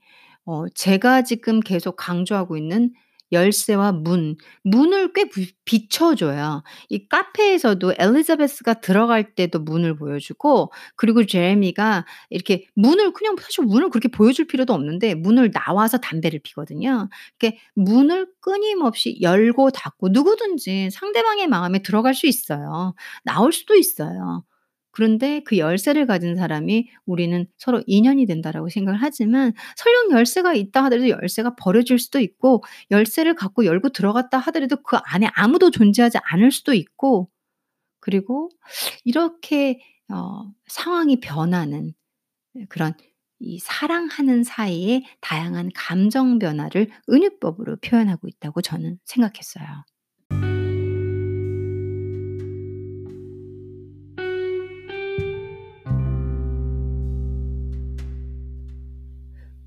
어 제가 지금 계속 강조하고 있는 열쇠와 문, 문을 꽤비 비춰 줘요. 이 카페에서도 엘리자베스가 들어갈 때도 문을 보여주고 그리고 제레미가 이렇게 문을 그냥 사실 문을 그렇게 보여줄 필요도 없는데 문을 나와서 담배를 피거든요. 이렇게 문을 끊임없이 열고 닫고 누구든지 상대방의 마음에 들어갈 수 있어요. 나올 수도 있어요. 그런데 그 열쇠를 가진 사람이 우리는 서로 인연이 된다라고 생각을 하지만 설령 열쇠가 있다 하더라도 열쇠가 버려질 수도 있고 열쇠를 갖고 열고 들어갔다 하더라도 그 안에 아무도 존재하지 않을 수도 있고 그리고 이렇게 어 상황이 변하는 예 그런 이 사랑하는 사이에 다양한 감정 변화를 은유법으로 표현하고 있다고 저는 생각했어요.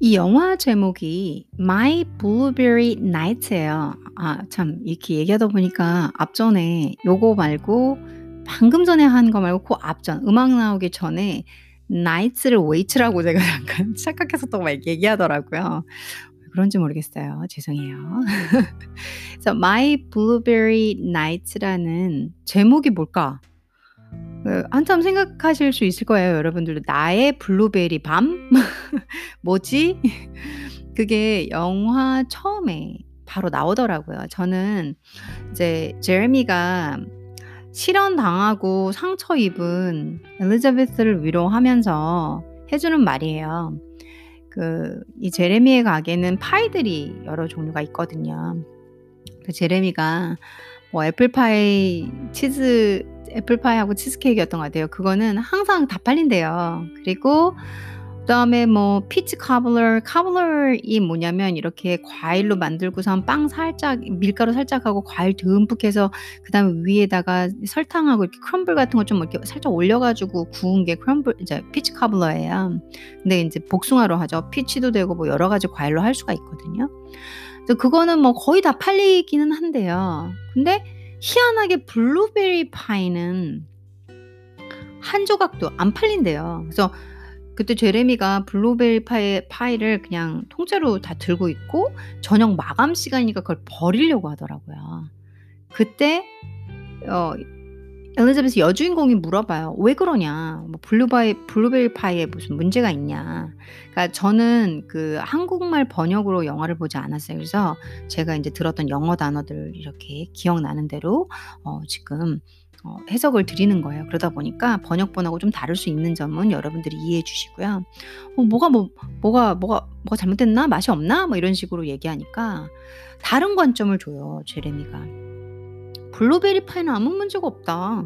이 영화 제목이 My Blueberry Night예요. 아 참 이렇게 얘기하다 보니까 앞전에 요거 말고 방금 전에 한 거 말고 그 앞전 음악 나오기 전에 night를 wait라고 제가 약간 착각해서 또 막 얘기하더라고요. 왜 그런지 모르겠어요. 죄송해요. 그래서 My Blueberry Night라는 제목이 뭘까? 그 한참 생각하실 수 있을 거예요, 여러분들도. '나의 블루베리 밤?' 뭐지? 그게 영화 처음에 바로 나오더라고요. 저는 이제 제레미가 실연당하고 상처 입은 엘리자베스를 위로하면서 해 주는 말이에요. 그 이 제레미의 가게는 파이들이 여러 종류가 있거든요. 그 제레미가 뭐 애플파이, 치즈 애플파이하고 치즈케이크였던 것 같아요. 그거는 항상 다 팔린대요. 그리고 그다음에 뭐 peach cobbler, cobbler이 뭐냐면 이렇게 과일로 만들고선 빵 살짝 밀가루 살짝 하고 과일 듬뿍 해서 그다음에 위에다가 설탕하고 이렇게 crumble 같은 거 좀 이렇게 살짝 올려 가지고 구운 게 crumble 이제 peach cobbler예요. 근데 인제 복숭아로 하죠. peach도 되고 뭐 여러 가지 과일로 할 수가 있거든요. 그래서 그거는 뭐 거의 다 팔리기는 한데요. 근데 희한하게 블루베리 파이는 한 조각도 안 팔린대요. 그래서 그때 제레미가 블루베리 파이 파이를 그냥 통째로 다 들고 있고 저녁 마감 시간이니까 그걸 버리려고 하더라고요. 그때 어 엘리자베스 여주인공이 물어봐요. "왜 그러냐? 뭐 블루바이 블루베리 파이에 무슨 문제가 있냐?" 그러니까 저는 그 한국말 번역으로 영화를 보지 않았어요. 그래서 제가 인제 들었던 영어 단어들 이렇게 기억나는 대로 어 지금 어, 해석을 드리는 거예요. 그러다 보니까 번역본하고 좀 다를 수 있는 점은 여러분들이 이해해 주시고요. 어, 뭐가 뭐 뭐가 뭐가 뭐가 잘못됐나 맛이 없나 뭐 이런 식으로 얘기하니까 다른 관점을 줘요 제레미가. 블루베리 파이는 아무 문제가 없다.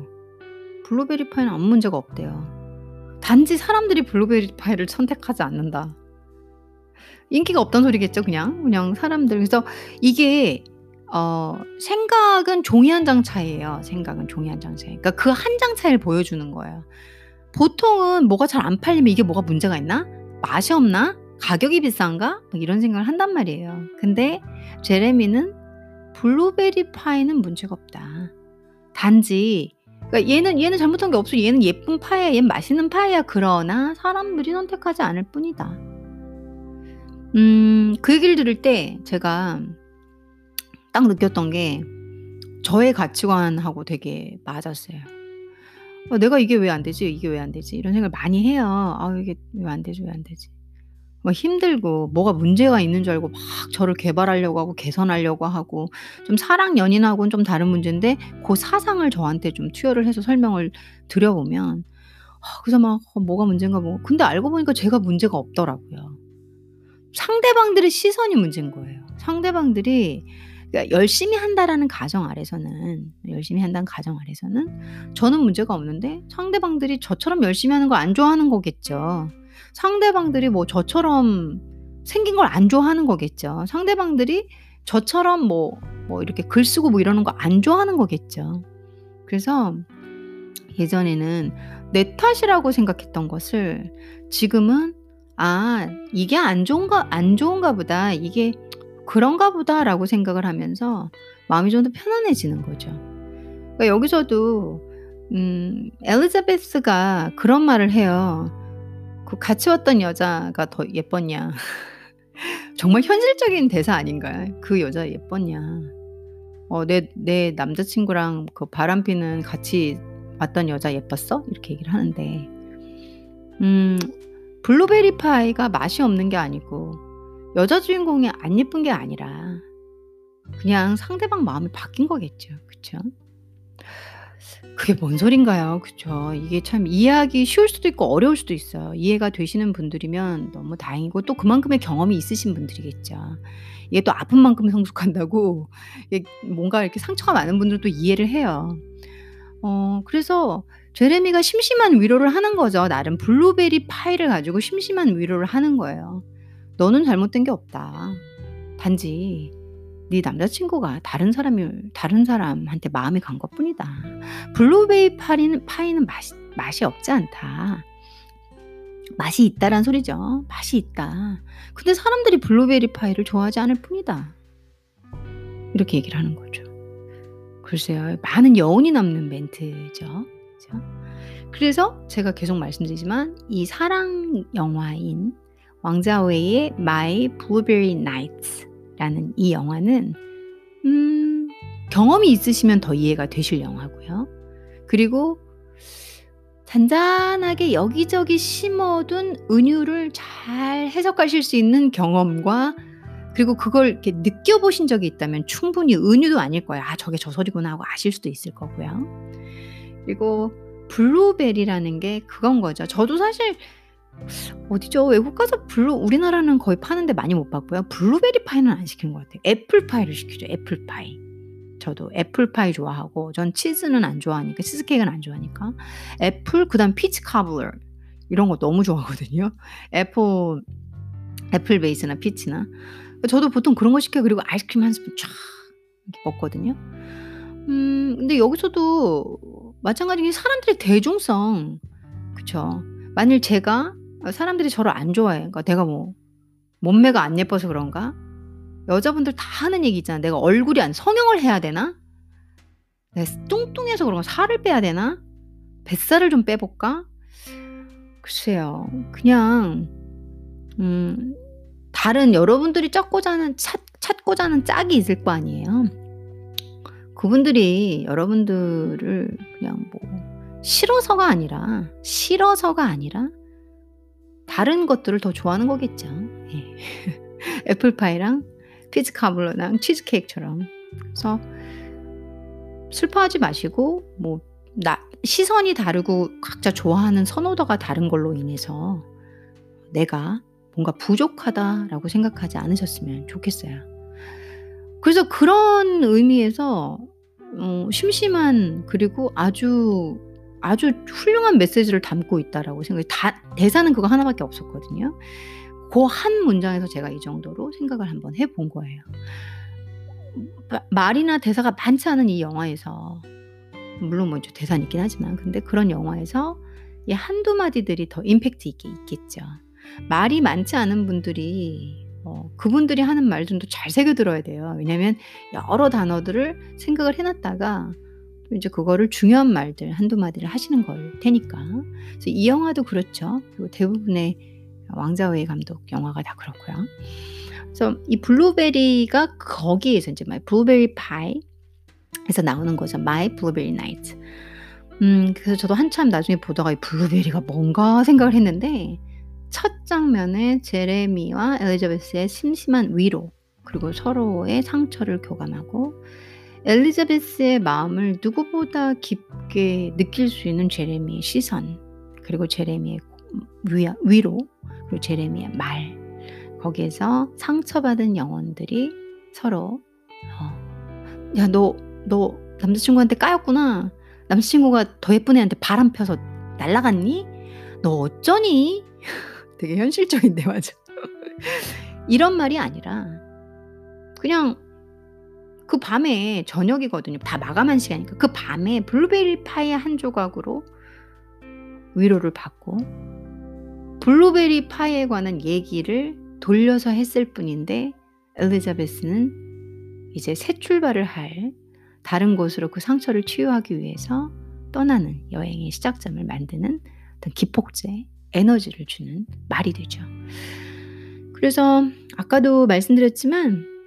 블루베리 파이는 아무 문제가 없대요. 단지 사람들이 블루베리 파이를 선택하지 않는다. 인기가 없단 소리겠죠, 그냥. 그냥 사람들. 그래서 이게 어 생각은 종이 한 장 차이예요. 생각은 종이 한 장 차이. 그러니까 그 한 장 차이를 보여주는 거예요. 보통은 뭐가 잘 안 팔리면 이게 뭐가 문제가 있나? 맛이 없나? 가격이 비싼가? 이런 생각을 한단 말이에요. 근데 제레미는 블루베리 파이는 문제가 없다. 단지 그러니까 얘는 얘는 잘못한 게 없어. 얘는 예쁜 파이야. 얘는 맛있는 파이야. 그러나 사람들이 선택하지 않을 뿐이다. 음, 그 얘기를 들을 때 제가 딱 느꼈던 게 저의 가치관하고 되게 맞았어요. 어, 내가 이게 왜 안 되지? 이게 왜 안 되지? 이런 생각을 많이 해요. 아, 이게 왜 안 되지? 왜 안 되지? 뭐 힘들고 뭐가 문제가 있는 줄 알고 막 저를 개발하려고 하고 개선하려고 하고 좀 사랑 연인하고는 좀 다른 문제인데 그 사상을 저한테 좀 투여를 해서 설명을 드려보면 아, 그래서 막 어, 뭐가 문제인가 보고 근데 알고 보니까 제가 문제가 없더라고요. 상대방들의 시선이 문제인 거예요. 상대방들이 그러니까 열심히 한다라는 가정 아래서는 열심히 한다는 가정 아래서는 저는 문제가 없는데 상대방들이 저처럼 열심히 하는 거 안 좋아하는 거겠죠. 상대방들이 뭐 저처럼 생긴 걸 안 좋아하는 거겠죠. 상대방들이 저처럼 뭐, 뭐 이렇게 글 쓰고 뭐 이러는 거 안 좋아하는 거겠죠. 그래서 예전에는 내 탓이라고 생각했던 것을 지금은 아, 이게 안 좋은가, 안 좋은가 보다. 이게 그런가 보다라고 생각을 하면서 마음이 좀 더 편안해지는 거죠. 그러니까 여기서도 음, 엘리자베스가 그런 말을 해요. 그 같이 왔던 여자가 더 예뻤냐. 정말 현실적인 대사 아닌가요? 그 여자 예뻤냐. 어, 내, 내 남자친구랑 그 바람피는 같이 왔던 여자 예뻤어? 이렇게 얘기를 하는데, 음, 블루베리 파이가 맛이 없는 게 아니고, 여자 주인공이 안 예쁜 게 아니라, 그냥 상대방 마음이 바뀐 거겠죠. 그쵸? 그게 뭔 소린가요? 그쵸. 이게 참 이해하기 쉬울 수도 있고 어려울 수도 있어요. 이해가 되시는 분들이면 너무 다행이고 또 그만큼의 경험이 있으신 분들이겠죠. 이게 또 아픈 만큼 성숙한다고 뭔가 이렇게 상처가 많은 분들도 이해를 해요. 어 그래서 제레미가 심심한 위로를 하는 거죠. 나름 블루베리 파이를 가지고 심심한 위로를 하는 거예요. "너는 잘못된 게 없다. 단지 네 남자친구가 다른 사람이 다른 사람한테 마음이 간 것뿐이다. 블루베리 파이는 파이는 맛이 맛이 없지 않다. 맛이 있다란 소리죠. 맛이 있다. 근데 사람들이 블루베리 파이를 좋아하지 않을 뿐이다. 이렇게 얘기를 하는 거죠. 글쎄요. 많은 여운이 남는 멘트죠. 그죠? 그래서 제가 계속 말씀드리지만 이 사랑 영화인 왕자웨이의 My Blueberry Nights 라는 이 영화는 음, 경험이 있으시면 더 이해가 되실 영화고요. 그리고 잔잔하게 여기저기 심어둔 은유를 잘 해석하실 수 있는 경험과 그리고 그걸 이렇게 느껴보신 적이 있다면 충분히 은유도 아닐 거예요. 아, 저게 저 소리구나 하고 아실 수도 있을 거고요. 그리고 블루베리라는 게 그건 거죠. 저도 사실 어디죠? 외국 가서 블루 우리나라는 거의 파는데 많이 못 봤고요. 블루베리 파이는 안 시키는 것 같아요. 애플 파이를 시키죠. 애플 파이. 저도 애플 파이 좋아하고 전 치즈는 안 좋아하니까 치즈 케이크는 안 좋아하니까 애플 그다음 peach cobbler 이런 거 너무 좋아하거든요. apple apple 베이스나 peach나 저도 보통 그런 거 시켜요. 그리고 아이스크림 한 스푼 쫙 이렇게 먹거든요. 음 근데 여기서도 마찬가지로 사람들의 대중성 그쵸. 만일 제가 어, 사람들이 저를 안 좋아해. 그러니까 내가 뭐 몸매가 안 예뻐서 그런가? 여자분들 다 하는 얘기 있잖아. 내가 얼굴이 안 성형을 해야 되나? 내가 뚱뚱해서 그런가? 살을 빼야 되나? 뱃살을 좀 빼볼까? 글쎄요. 그냥 음, 다른 여러분들이 찾고자 하는 찾, 찾고자 하는 짝이 있을 거 아니에요. 그분들이 여러분들을 그냥 뭐 싫어서가 아니라 싫어서가 아니라 다른 것들을 더 좋아하는 거겠죠. 예. 애플파이랑 피즈카블러랑 치즈케이크처럼. 그래서 슬퍼하지 마시고 뭐 나 시선이 다르고 각자 좋아하는 선호도가 다른 걸로 인해서 내가 뭔가 부족하다라고 생각하지 않으셨으면 좋겠어요. 그래서 그런 의미에서 어 심심한 그리고 아주, 아주 훌륭한 메시지를 담고 있다라고 생각이 다 대사는 그거 하나밖에 없었거든요. 고한 문장에서 제가 이 정도로 생각을 한번 해본 거예요. 마 말이나 대사가 많지 않은 이 영화에서 물론 뭐 대사는 있긴 하지만 근데 그런 영화에서 이 한두 마디들이 더 임팩트 있게 있겠죠. 말이 많지 않은 분들이 어 그분들이 하는 말들도 잘 새겨 들어야 돼요. 왜냐면 여러 단어들을 생각을 해 놨다가 또 인제 그거를 중요한 말들 한두 마디를 하시는 걸 테니까. 그래서 이 영화도 그렇죠. 그리고 대부분의 왕자웨이 감독 영화가 다 그렇고요. 그래서 이 블루베리가 거기에서 인제 막 블루베리 파이 에서 나오는 거죠. My Blueberry Night. 음 그래서 저도 한참 나중에 보다가 '이 블루베리가 뭔가?' 생각을 했는데 첫 장면에 제레미와 엘리자베스의 심심한 위로 그리고 서로의 상처를 교감하고 엘리자베스의 마음을 누구보다 깊게 느낄 수 있는 제레미의 시선 그리고 제레미의 위로 그리고 제레미의 말 거기에서 상처받은 영혼들이 서로 어 "야 너 너 남자친구한테 까였구나. 남자친구가 더 예쁜 애한테 바람 펴서 날아갔니? 너 어쩌니?" 되게 현실적인 대화죠. 이런 말이 아니라 그냥 그 밤에 저녁이거든요. 다 마감한 시간이니까. 그 밤에 블루베리 파이 한 조각으로 위로를 받고 블루베리 파이에 관한 얘기를 돌려서 했을 뿐인데 엘리자베스는 이제 새 출발을 할 다른 곳으로 그 상처를 치유하기 위해서 떠나는 여행의 시작점을 만드는 어떤 기폭제, 에너지를 주는 말이 되죠. 그래서 아까도 말씀드렸지만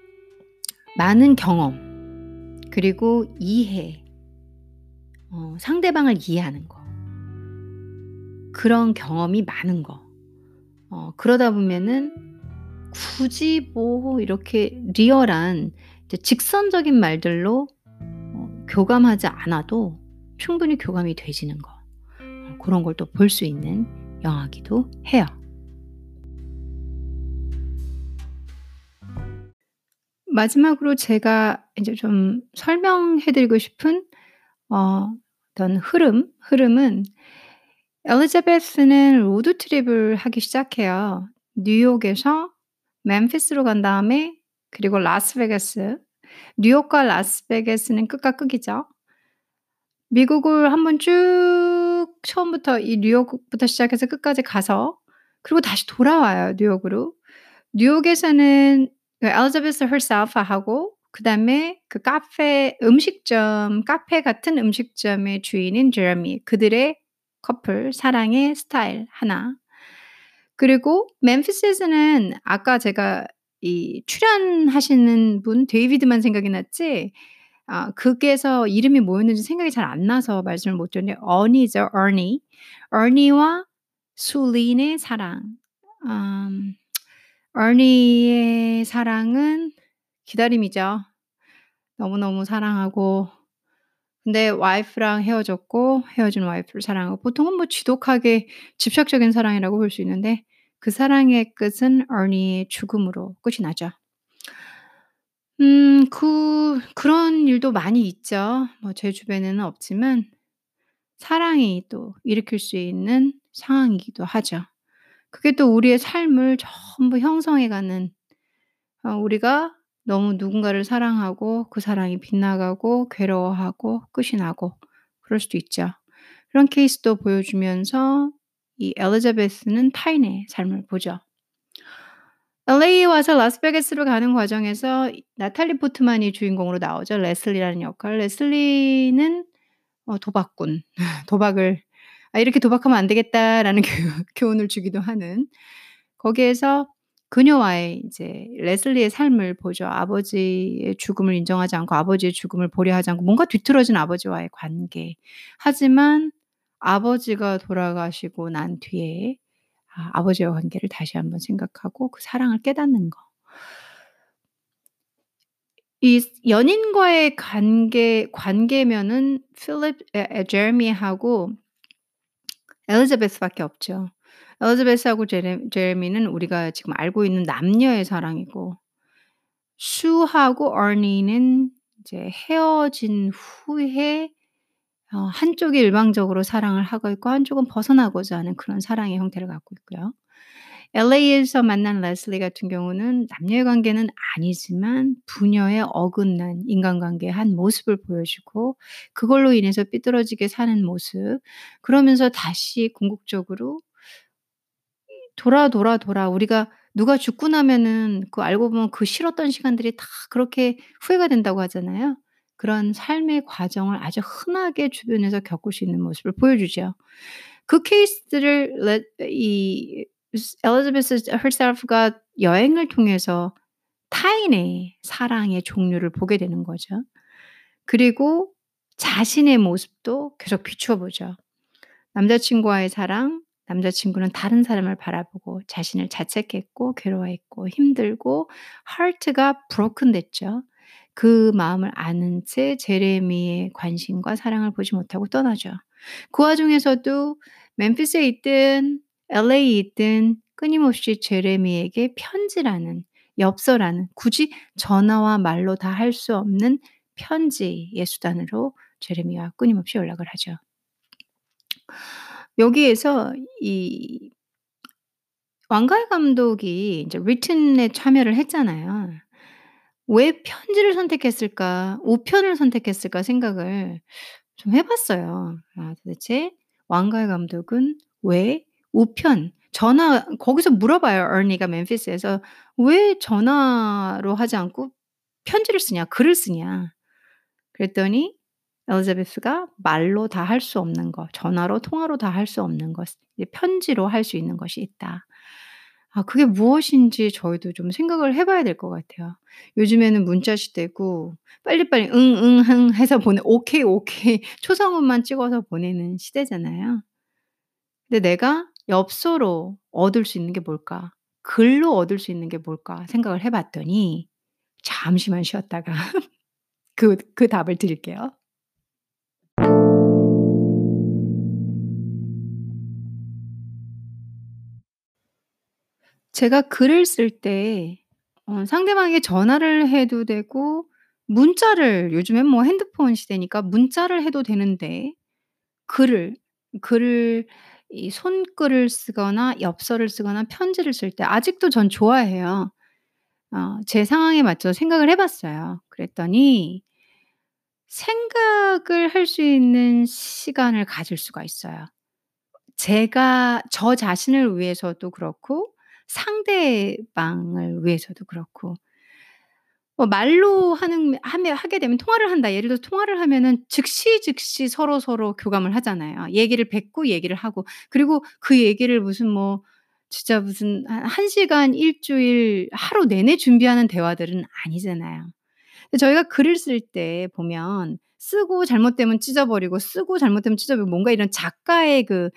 많은 경험 그리고 이해 어 상대방을 이해하는 거. 그런 경험이 많은 거. 어 그러다 보면은 굳이 뭐 이렇게 리얼한 직선적인 말들로 어 교감하지 않아도 충분히 교감이 되지는 거. 어 고런 걸 또 볼 수 있는 영화기도 해요. 마지막으로 제가 인제 좀 설명해 드리고 싶은 어 어떤 흐름, 흐름은 엘리자베스는 road trip을 하기 시작해요. 뉴욕에서 멤피스로 간 다음에 그리고 라스베가스. 뉴욕과 라스베가스는 끝과 끝이죠. 미국을 한번 쭉 처음부터 이 뉴욕부터 시작해서 끝까지 가서 그리고 다시 돌아와요, 뉴욕으로. 뉴욕에서는 그 엘리자베스 herself 하고 그다음에 그 카페 음식점 카페 같은 음식점의 주인인 제레미 그들의 커플 사랑의 스타일 하나. 그리고 멤피스에서는 아까 제가 이 출연하시는 분 데이비드만 생각이 났지 아 극에서 이름이 뭐였는지 생각이 잘 안 나서 말씀을 못 드렸는데 어니죠, 어니. 어니와 술린의 사랑. 음 어니의 사랑은 기다림이죠. 너무너무 사랑하고 근데 와이프랑 헤어졌고 헤어진 와이프를 사랑하고 보통은 뭐 지독하게 집착적인 사랑이라고 볼 수 있는데 그 사랑의 끝은 어니의 죽음으로 끝이 나죠. 음 그 그런 일도 많이 있죠. 뭐 제 주변에는 없지만 사랑이 또 일으킬 수 있는 상황이기도 하죠. 그게 또 우리의 삶을 전부 형성해 가는 어 우리가 너무 누군가를 사랑하고 그 사랑이 빗나가고 괴로워하고 끝이 나고 그럴 수도 있죠. 그런 케이스도 보여주면서 이 엘리자베스는 타인의 삶을 보죠. LA에 와서 라스베가스로 가는 과정에서 나탈리 포트만이 주인공으로 나오죠. 레슬리라는 역할. 레슬리는 어 도박꾼. 도박을 ' 아 이렇게 도박하면 안 되겠다.'라는 교 교훈을 주기도 하는 거기에서 그녀와의 이제 레슬리의 삶을 보죠. 아버지의 죽음을 인정하지 않고 아버지의 죽음을 보려 하지 않고 뭔가 뒤틀어진 아버지와의 관계. 하지만 아버지가 돌아가시고 난 뒤에 아 아버지와 관계를 다시 한번 생각하고 그 사랑을 깨닫는 거. 이 연인과의 관계 관계면은 필립 제레미하고 엘리자베스밖에 없죠. 엘리자베스하고 제레 제레미는 우리가 지금 알고 있는 남녀의 사랑이고 슈하고 어니는 이제 헤어진 후에 어 한쪽이 일방적으로 사랑을 하고 있고 한쪽은 벗어나고자 하는 그런 사랑의 형태를 갖고 있고요. LA에서 만난 레슬리 같은 경우는 남녀의 관계는 아니지만 부녀의 어긋난 인간관계의 한 모습을 보여주고 그걸로 인해서 삐뚤어지게 사는 모습 그러면서 다시 궁극적으로 돌아, 돌아, 돌아 우리가 누가 죽고 나면은 그 알고 보면 그 싫었던 시간들이 다 그렇게 후회가 된다고 하잖아요. 그런 삶의 과정을 아주 흔하게 주변에서 겪을 수 있는 모습을 보여주죠. 그 케이스들을 레이스 엘리자베스 herself가 여행을 통해서 타인의 사랑의 종류를 보게 되는 거죠. 그리고 자신의 모습도 계속 비추어 보죠. 남자친구와의 사랑, 남자친구는 다른 사람을 바라보고 자신을 자책했고 괴로워했고 힘들고 heart가 broken 됐죠. 그 마음을 아는 채 제레미의 관심과 사랑을 보지 못하고 떠나죠. 그 와중에서도 멤피스에 있든 LA에 있든 끊임없이 제레미에게 편지라는 엽서라는 굳이 전화와 말로 다 할 수 없는 편지의 수단으로 제레미와 끊임없이 연락을 하죠. 여기에서 이 왕가의 감독이 이제 written에 참여를 했잖아요. '왜 편지를 선택했을까? 우편을 선택했을까?' 생각을 좀 해 봤어요. 아 도대체 왕가의 감독은 왜 우편 전화 거기서 물어봐요 어니가 멤피스에서 "왜 전화로 하지 않고 편지를 쓰냐? 글을 쓰냐?" 그랬더니 엘리자베스가 말로 다 할 수 없는 것, 전화로 통화로 다 할 수 없는 것, 편지로 할 수 있는 것이 있다. 아 그게 무엇인지 저희도 좀 생각을 해 봐야 될 것 같아요. 요즘에는 문자 시대고 빨리빨리 응, 응, 흥 해서 보내 오케이, 오케이 초성음만 찍어서 보내는 시대잖아요. 근데 '내가 엽서로 얻을 수 있는 게 뭘까? 글로 얻을 수 있는 게 뭘까?' 생각을 해 봤더니 잠시만 쉬었다가 그 그 답을 드릴게요. 제가 글을 쓸때 어 상대방에게 전화를 해도 되고 문자를 요즘엔 뭐 핸드폰 시대니까 문자를 해도 되는데 글을, 글을 이 손글을 쓰거나 엽서를 쓰거나 편지를 쓸 때 아직도 전 좋아해요. 어 제 상황에 맞춰서 생각을 해 봤어요. 그랬더니 생각을 할 수 있는 시간을 가질 수가 있어요. 제가 저 자신을 위해서도 그렇고 상대방을 위해서도 그렇고. 뭐 말로 하는 하면 하게 되면 통화를 한다. 예를 들어서 통화를 하면은 즉시 즉시 서로 서로 교감을 하잖아요. 얘기를 뱉고 얘기를 하고 그리고 그 얘기를 무슨 뭐 진짜 무슨 한1 시간 1 주일 하루 내내 준비하는 대화들은 아니잖아요. 저희가 글을 쓸 때 보면 쓰고 잘못되면 찢어 버리고 쓰고 잘못되면 찢어 버리고 뭔가 이런 작가의 그어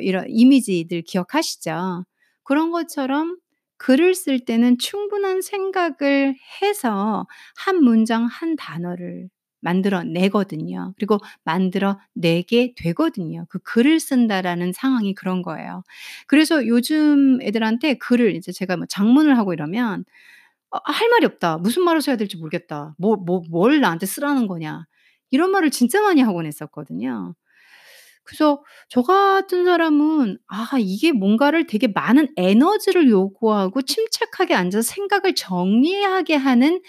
이런 이미지들 기억하시죠? 그런 것처럼 글을 쓸 때는 충분한 생각을 해서 한 문장 한 단어를 만들어 내거든요. 그리고 만들어 내게 되거든요. 그 글을 쓴다라는 상황이 그런 거예요. 그래서 요즘 애들한테 글을 이제 제가 뭐 장문을 하고 이러면 어 "할 말이 없다. 무슨 말을 써야 될지 모르겠다. 뭐 뭐 뭘 나한테 쓰라는 거냐." 이런 말을 진짜 많이 하곤 했었거든요. 그래서 저 같은 사람은 아 이게 뭔가를 되게 많은 에너지를 요구하고 침착하게 앉아서 생각을 정리하게 하는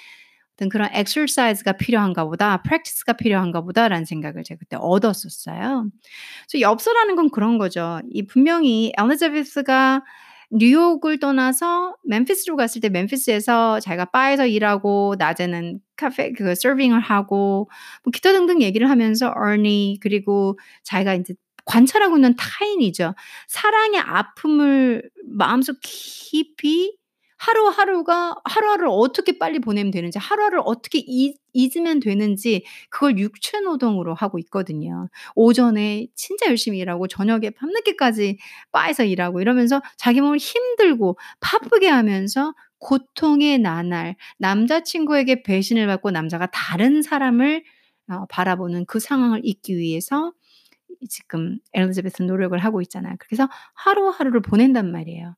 어떤 그런 exercise가 필요한가 보다, practice가 필요한가 보다라는 생각을 제가 그때 얻었었어요. 그래서 엽서라는 건 그런 거죠. 이 분명히 엘리자베스가 뉴욕을 떠나서 멤피스로 갔을 때 멤피스에서 자기가 바에서 일하고 낮에는 카페 그 서빙을 하고 뭐 기타 등등 얘기를 하면서 어니 그리고 자기가 인제 관찰하고 있는 타인이죠. 사랑의 아픔을 마음속 깊이 하루하루가 하루하루를 어떻게 빨리 보내면 되는지 하루하루를 어떻게 잊 잊으면 되는지 그걸 육체 노동으로 하고 있거든요. 오전에 진짜 열심히 일하고 저녁에 밤늦게까지 바에서 일하고 이러면서 자기 몸을 힘들고 바쁘게 하면서 고통의 나날, 남자친구에게 배신을 받고 남자가 다른 사람을 어 바라보는 그 상황을 잊기 위해서 지금 엘리자베스는 노력을 하고 있잖아요. 그래서 하루하루를 보낸단 말이에요.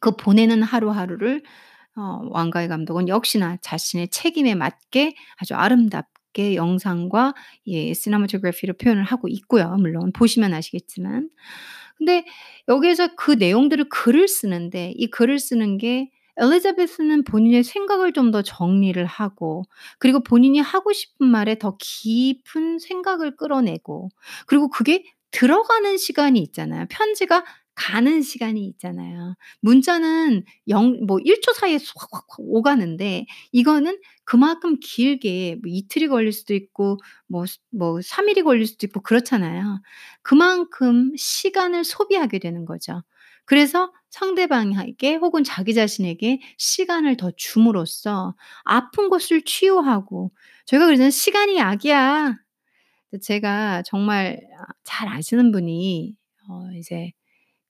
그 보내는 하루하루를 어 왕가의 감독은 역시나 자신의 책임에 맞게 아주 아름답게 영상과 예 시네마토그래피로 표현을 하고 있고요. 물론 보시면 아시겠지만. 근데 여기에서 그 내용들을 글을 쓰는데 이 글을 쓰는 게 엘리자베스는 본인의 생각을 좀 더 정리를 하고 그리고 본인이 하고 싶은 말에 더 깊은 생각을 끌어내고 그리고 그게 들어가는 시간이 있잖아요. 편지가 가는 시간이 있잖아요. 문자는 영뭐 1초 사이에 확확확 오가는데 이거는 그만큼 길게 뭐 이틀이 걸릴 수도 있고 뭐 뭐 3 일이 걸릴 수도 있고 그렇잖아요. 그만큼 시간을 소비하게 되는 거죠. 그래서 상대방에게 혹은 자기 자신에게 시간을 더 줌으로써 아픈 것을 치유하고 저희가 그러잖아요. "시간이 약이야." 제가 정말 아잘 아시는 분이 어 이제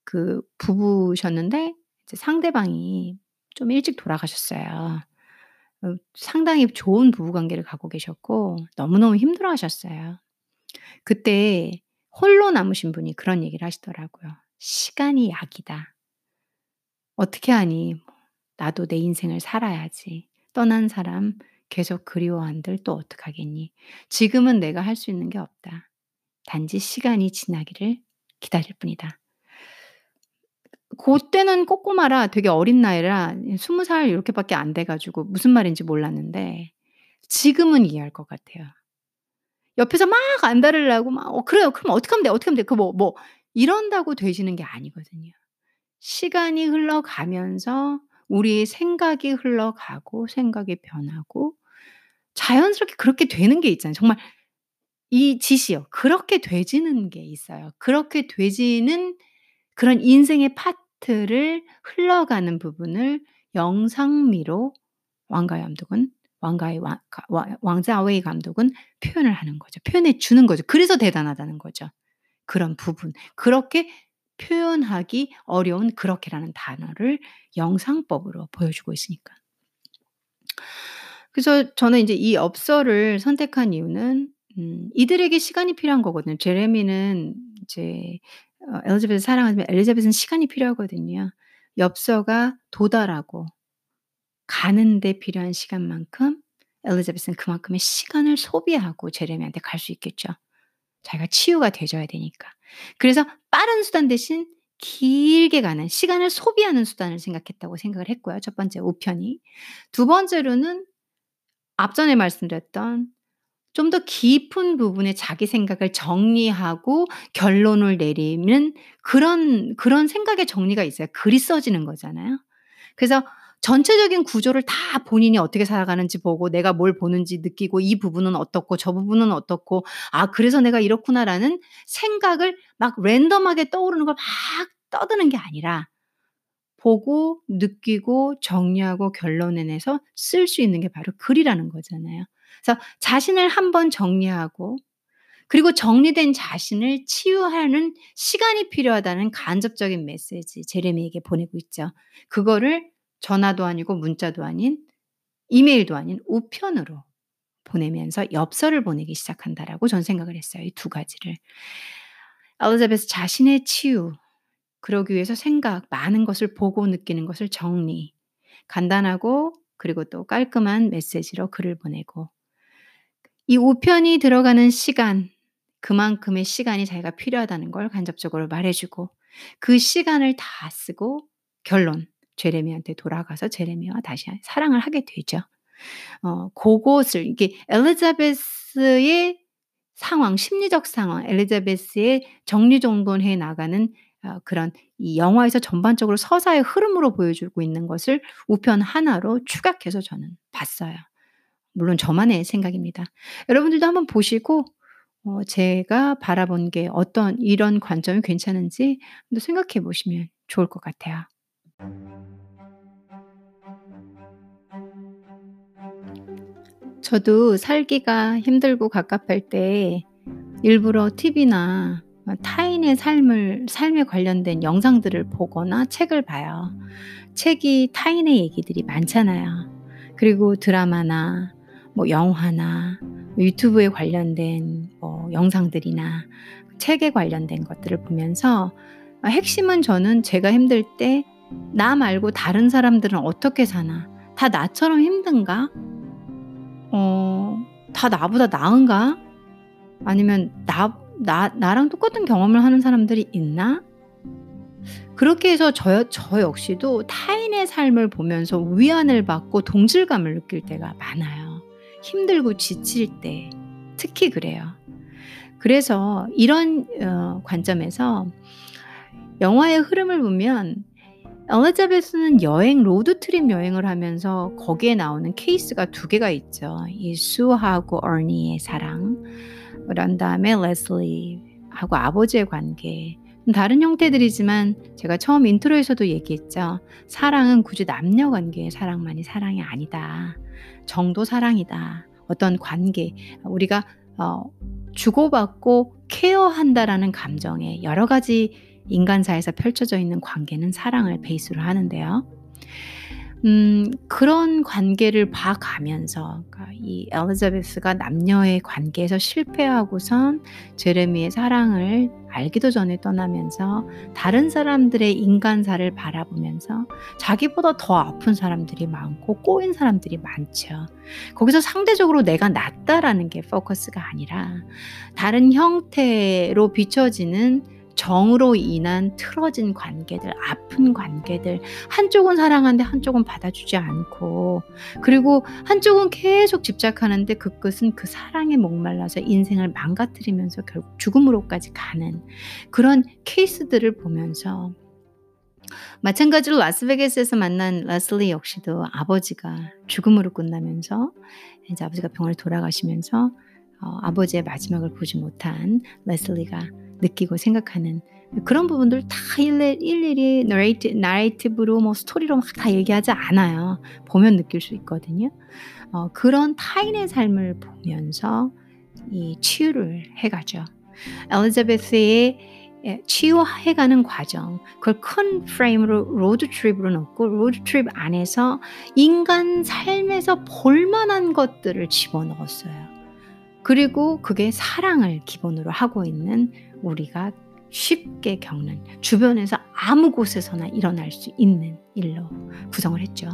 그 부부셨는데 이제 상대방이 좀 일찍 돌아가셨어요. 어 상당히 좋은 부부 관계를 갖고 계셨고 너무너무 힘들어 하셨어요. 그때 홀로 남으신 분이 그런 얘기를 하시더라고요. "시간이 약이다." "어떻게 하니? 나도 내 인생을 살아야지. 떠난 사람 계속 그리워한들 또 어떡하겠니? 지금은 내가 할 수 있는 게 없다. 단지 시간이 지나기를 기다릴 뿐이다." 고때는 꼬꼬마라 되게 어린 나이라 20살 요렇게 밖에 안 돼 가지고 무슨 말인지 몰랐는데 지금은 이해할 것 같아요. 옆에서 막 안달을 나고 막 "어 그래요. 그럼 어떻게 하면 돼? 어떻게 하면 돼?" 그뭐뭐 이런다고 되시는 게 아니거든요. 시간이 흘러가면서 우리의 생각이 흘러가고 생각이 변하고 자연스럽게 그렇게 되는 게 있잖아요. 정말 이 짓이요. 그렇게 되지는 게 있어요. 그렇게 되지는 그런 인생의 파트 를 흘러가는 부분을 영상미로 왕가의 감독은 왕가의 왕 왕자웨이 감독은 표현을 하는 거죠. 표현해 주는 거죠. 그래서 대단하다는 거죠. 그런 부분. 그렇게 표현하기 어려운 그렇게라는 단어를 영상법으로 보여주고 있으니까. 그래서 저는 인제 이 엽서를 선택한 이유는 음 이들에게 시간이 필요한 거거든요. 제레미는 이제 어 엘리자베스를 사랑하지만 엘리자베스는 시간이 필요하거든요. 엽서가 도달하고 가는 데 필요한 시간만큼 엘리자베스는 그만큼의 시간을 소비하고 제레미한테 갈 수 있겠죠. 자기가 치유가 돼 줘야 되니까. 그래서 빠른 수단 대신 길게 가는 시간을 소비하는 수단을 생각했다고 생각을 했고요. 첫 번째 우편이. 두 번째로는 앞전에 말씀드렸던 좀 더 깊은 부분에 자기 생각을 정리하고 결론을 내리는 그런 그런 생각의 정리가 있어야 글이 써지는 거잖아요. 그래서 전체적인 구조를 다 본인이 어떻게 살아가는지 보고 내가 뭘 보는지 느끼고 이 부분은 어떻고 저 부분은 어떻고 '아 그래서 내가 이렇구나.'라는 생각을 막 랜덤하게 떠오르는 걸 막 떠드는 게 아니라 보고 느끼고 정리하고 결론을 내서 쓸 수 있는 게 바로 글이라는 거잖아요. 그래서 자신을 한번 정리하고 그리고 정리된 자신을 치유하는 시간이 필요하다는 간접적인 메시지 제레미에게 보내고 있죠. 그거를 전화도 아니고 문자도 아닌 이메일도 아닌 우편으로 보내면서 엽서를 보내기 시작한다라고 전 생각을 했어요. 이 두 가지를. 엘리자베스 자신의 치유 그러기 위해서 생각 많은 것을 보고 느끼는 것을 정리 간단하고 그리고 또 깔끔한 메시지로 글을 보내고 이 우편이 들어가는 시간 그만큼의 시간이 자기가 필요하다는 걸 간접적으로 말해 주고 그 시간을 다 쓰고 결론 제레미야한테 돌아가서 제레미야와 다시 사랑을 하게 되죠. 어 고것을 이게 엘리자베스의 상황, 심리적 상황, 엘리자베스의 정리정돈해 나가는 어 그런 이 영화에서 전반적으로 서사의 흐름으로 보여주고 있는 것을 우편 하나로 추각해서 저는 봤어요. 물론 저만의 생각입니다. 여러분들도 한번 보시고 어 제가 바라본 게 어떤 이런 관점이 괜찮은지 생각해 보시면 좋을 것 같아요. 저도 살기가 힘들고 갑갑할 때 일부러 TV나 타인의 삶을 삶에 관련된 영상들을 보거나 책을 봐요. 책이 타인의 얘기들이 많잖아요. 그리고 드라마나 뭐 영화나 유튜브에 관련된 뭐 영상들이나 책에 관련된 것들을 보면서 핵심은 저는 제가 힘들 때 나 말고 다른 사람들은 어떻게 사나? 다 나처럼 힘든가? 어, 다 나보다 나은가? 아니면 나, 나, 나랑 똑같은 경험을 하는 사람들이 있나? 그렇게 해서 저, 저 역시도 타인의 삶을 보면서 위안을 받고 동질감을 느낄 때가 많아요. 힘들고 지칠 때 특히 그래요. 그래서 이런 어, 관점에서 영화의 흐름을 보면 엘리자베스는 여행 road trip 여행을 하면서 거기에 나오는 케이스가 두 개가 있죠. 이 수하고 어니의 사랑, 그런 다음에 레슬리하고 아버지의 관계. 다른 형태들이지만 제가 처음 인트로에서도 얘기했죠. 사랑은 굳이 남녀 관계의 사랑만이 사랑이 아니다. 정도 사랑이다. 어떤 관계, 우리가 어, 주고받고 케어한다라는 감정에 여러 가지 인간사에서 펼쳐져 있는 관계는 사랑을 베이스로 하는데요. 음, 그런 관계를 봐가면서 그러니까 이 엘리자베스가 남녀의 관계에서 실패하고선 제레미의 사랑을 알기도 전에 떠나면서 다른 사람들의 인간사를 바라보면서 자기보다 더 아픈 사람들이 많고 꼬인 사람들이 많죠. 거기서 상대적으로 내가 낫다라는 게 포커스가 아니라 다른 형태로 비춰지는 정으로 인한 틀어진 관계들, 아픈 관계들, 한쪽은 사랑하는데 한쪽은 받아주지 않고, 그리고 한쪽은 계속 집착하는데 그 끝은 그 사랑에 목말라서 인생을 망가뜨리면서 결국 죽음으로까지 가는 그런 케이스들을 보면서 마찬가지로 라스베가스에서 만난 레슬리 역시도 아버지가 죽음으로 끝나면서 이제 아버지가 병원에 돌아가시면서 어, 아버지의 마지막을 보지 못한 레슬리가 느끼고 생각하는 그런 부분들 다 일일이, 일일이 narrati, narrative로 뭐 스토리로 막 다 얘기하지 않아요. 보면 느낄 수 있거든요. 어, 그런 타인의 삶을 보면서 이 치유를 해가죠. 엘리자베스의 치유해가는 과정, 그걸 큰 프레임으로 road trip으로 넣고 road trip 안에서 인간 삶에서 볼만한 것들을 집어넣었어요. 그리고 그게 사랑을 기본으로 하고 있는 우리가 쉽게 겪는 주변에서 아무 곳에서나 일어날 수 있는 일로 구성을 했죠.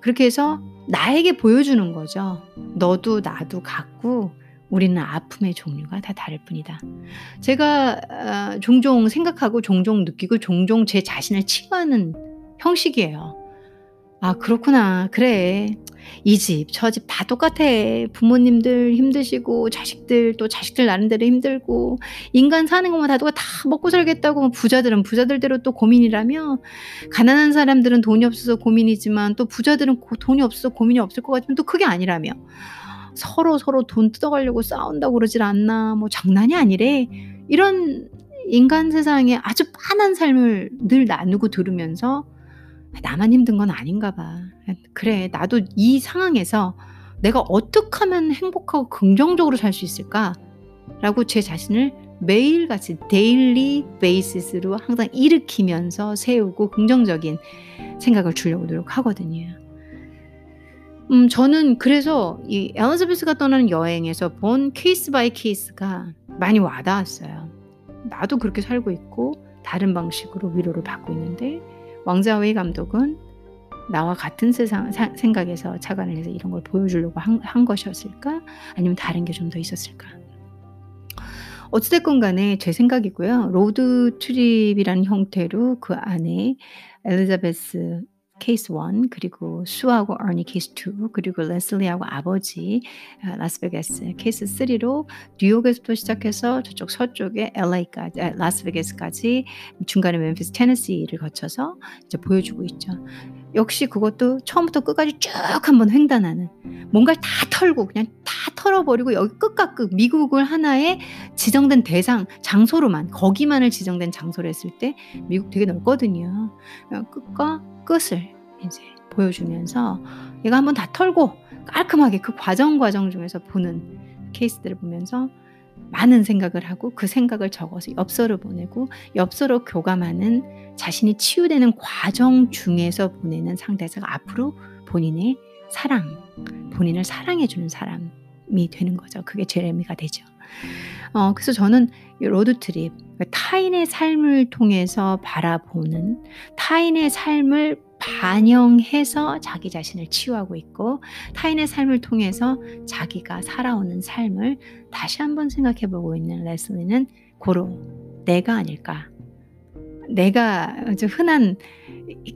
그렇게 해서 나에게 보여주는 거죠. 너도 나도 같고 우리는 아픔의 종류가 다 다를 뿐이다. 제가 어, 종종 생각하고 종종 느끼고 종종 제 자신을 치유하는 형식이에요. 아, 그렇구나. 그래. 이 집, 저 집 다 똑같아. 부모님들 힘드시고, 자식들 또 자식들 나름대로 힘들고, 인간 사는 것만 다 똑같아. 다 먹고 살겠다고 부자들은 부자들대로 또 고민이라며, 가난한 사람들은 돈이 없어서 고민이지만, 또 부자들은 돈이 없어서 고민이 없을 것 같지만 또 그게 아니라며. 서로 서로 돈 뜯어가려고 싸운다고 그러질 않나. 뭐 장난이 아니래. 이런 인간 세상에 아주 빤한 삶을 늘 나누고 들으면서 나만 힘든 건 아닌가 봐. 그래, 나도 이 상황에서 내가 어떻게 하면 행복하고 긍정적으로 살 수 있을까? 라고 제 자신을 매일같이 daily basis로 항상 일으키면서 세우고 긍정적인 생각을 주려고 노력하거든요. 음, 저는 그래서 이 엘리자베스가 떠나는 여행에서 본 case by case가 많이 와닿았어요. 나도 그렇게 살고 있고 다른 방식으로 위로를 받고 있는데 왕자웨이 감독은 나와 같은 세상 사, 생각에서 착안을 해서 이런 걸 보여주려고 한, 한 것이었을까? 아니면 다른 게 좀 더 있었을까? 어찌됐건 간에 제 생각이고요. road trip이라는 형태로 그 안에 엘리자베스 케이스 1 그리고 수하고 어니 케이스 2 그리고 레슬리하고 아버지 아, 라스베가스 케이스 3로 뉴욕에서부터 시작해서 저쪽 서쪽에 LA까지 아, 라스베가스까지 중간에 멤피스 테네시를 거쳐서 이제 보여주고 있죠. 역시 그것도 처음부터 끝까지 쭉 한번 횡단하는 뭔가를 다 털고 그냥 다 털어버리고 여기 끝과 끝 미국을 하나의 지정된 대상 장소로만 거기만을 지정된 장소로 했을 때 미국 되게 넓거든요. 끝과 끝을 이제 보여주면서 얘가 한번 다 털고 깔끔하게 그 과정 과정 중에서 보는 케이스들을 보면서 많은 생각을 하고 그 생각을 적어서 엽서를 보내고 엽서로 교감하는 자신이 치유되는 과정 중에서 보내는 상대자가 앞으로 본인의 사랑, 본인을 사랑해주는 사람이 되는 거죠. 그게 제레미가 되죠. 어, 그래서 저는 road trip, 타인의 삶을 통해서 바라보는 타인의 삶을 반영해서 자기 자신을 치유하고 있고 타인의 삶을 통해서 자기가 살아오는 삶을 다시 한번 생각해 보고 있는 레슬리는 고로 내가 아닐까. 내가 흔한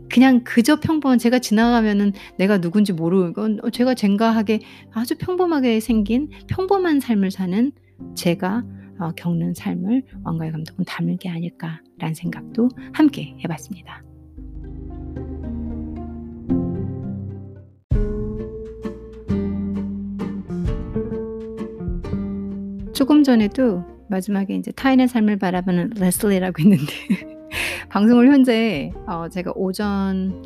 그냥 그저 평범한 제가 지나가면은 내가 누군지 모르고 어, 제가 젠가하게 아주 평범하게 생긴 평범한 삶을 사는 제가 어, 겪는 삶을 왕가의 감독은 담을 게 아닐까라는 생각도 함께 해봤습니다. 조금 전에도 마지막에 이제 타인의 삶을 바라보는 레슬리라고 했는데 방송을 현재 어 제가 오전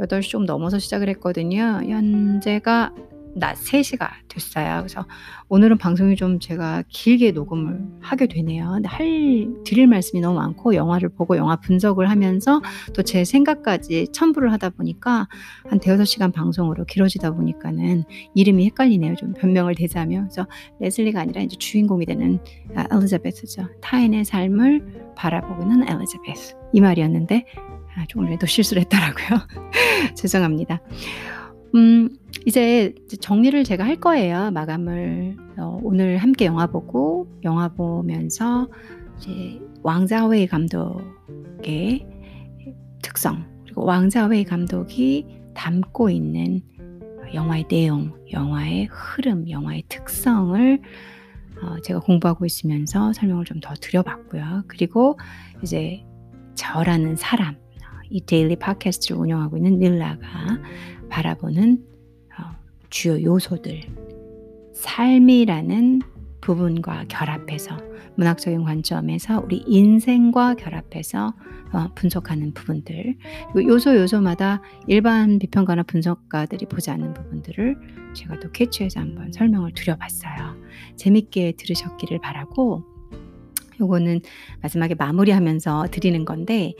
8시 좀 넘어서 시작을 했거든요. 현재가 낮 3시가 됐어요. 그래서 오늘은 방송이 좀 제가 길게 녹음을 하게 되네요. 할 드릴 말씀이 너무 많고 영화를 보고 영화 분석을 하면서 또 제 생각까지 첨부를 하다 보니까 한 대여섯 시간 방송으로 길어지다 보니까는 이름이 헷갈리네요. 좀 변명을 대자면 그래서 레슬리가 아니라 이제 주인공이 되는 아, 엘리자베스죠. 타인의 삶을 바라보고 있는 엘리자베스 이 말이었는데 아, 오늘도 실수를 했더라고요. 죄송합니다. 음, 이제 정리를 제가 할 거예요. 마감을 어, 오늘 함께 영화 보고 영화 보면서 이제 왕자웨이 감독의 특성 그리고 왕자웨이 감독이 담고 있는 영화의 내용, 영화의 흐름, 영화의 특성을 어, 제가 공부하고 있으면서 설명을 좀 더 드려봤고요. 그리고 이제 저라는 사람, 이 데일리 팟캐스트를 운영하고 있는 닐라가 바라보는 어, 주요 요소들, 삶이라는 부분과 결합해서 문학적인 관점에서 우리 인생과 결합해서 어, 분석하는 부분들 요소 요소마다 일반 비평가나 분석가들이 보지 않는 부분들을 제가 또 캐치해서 한번 설명을 드려봤어요. 재밌게 들으셨기를 바라고 요거는 마지막에 마무리하면서 드리는 건데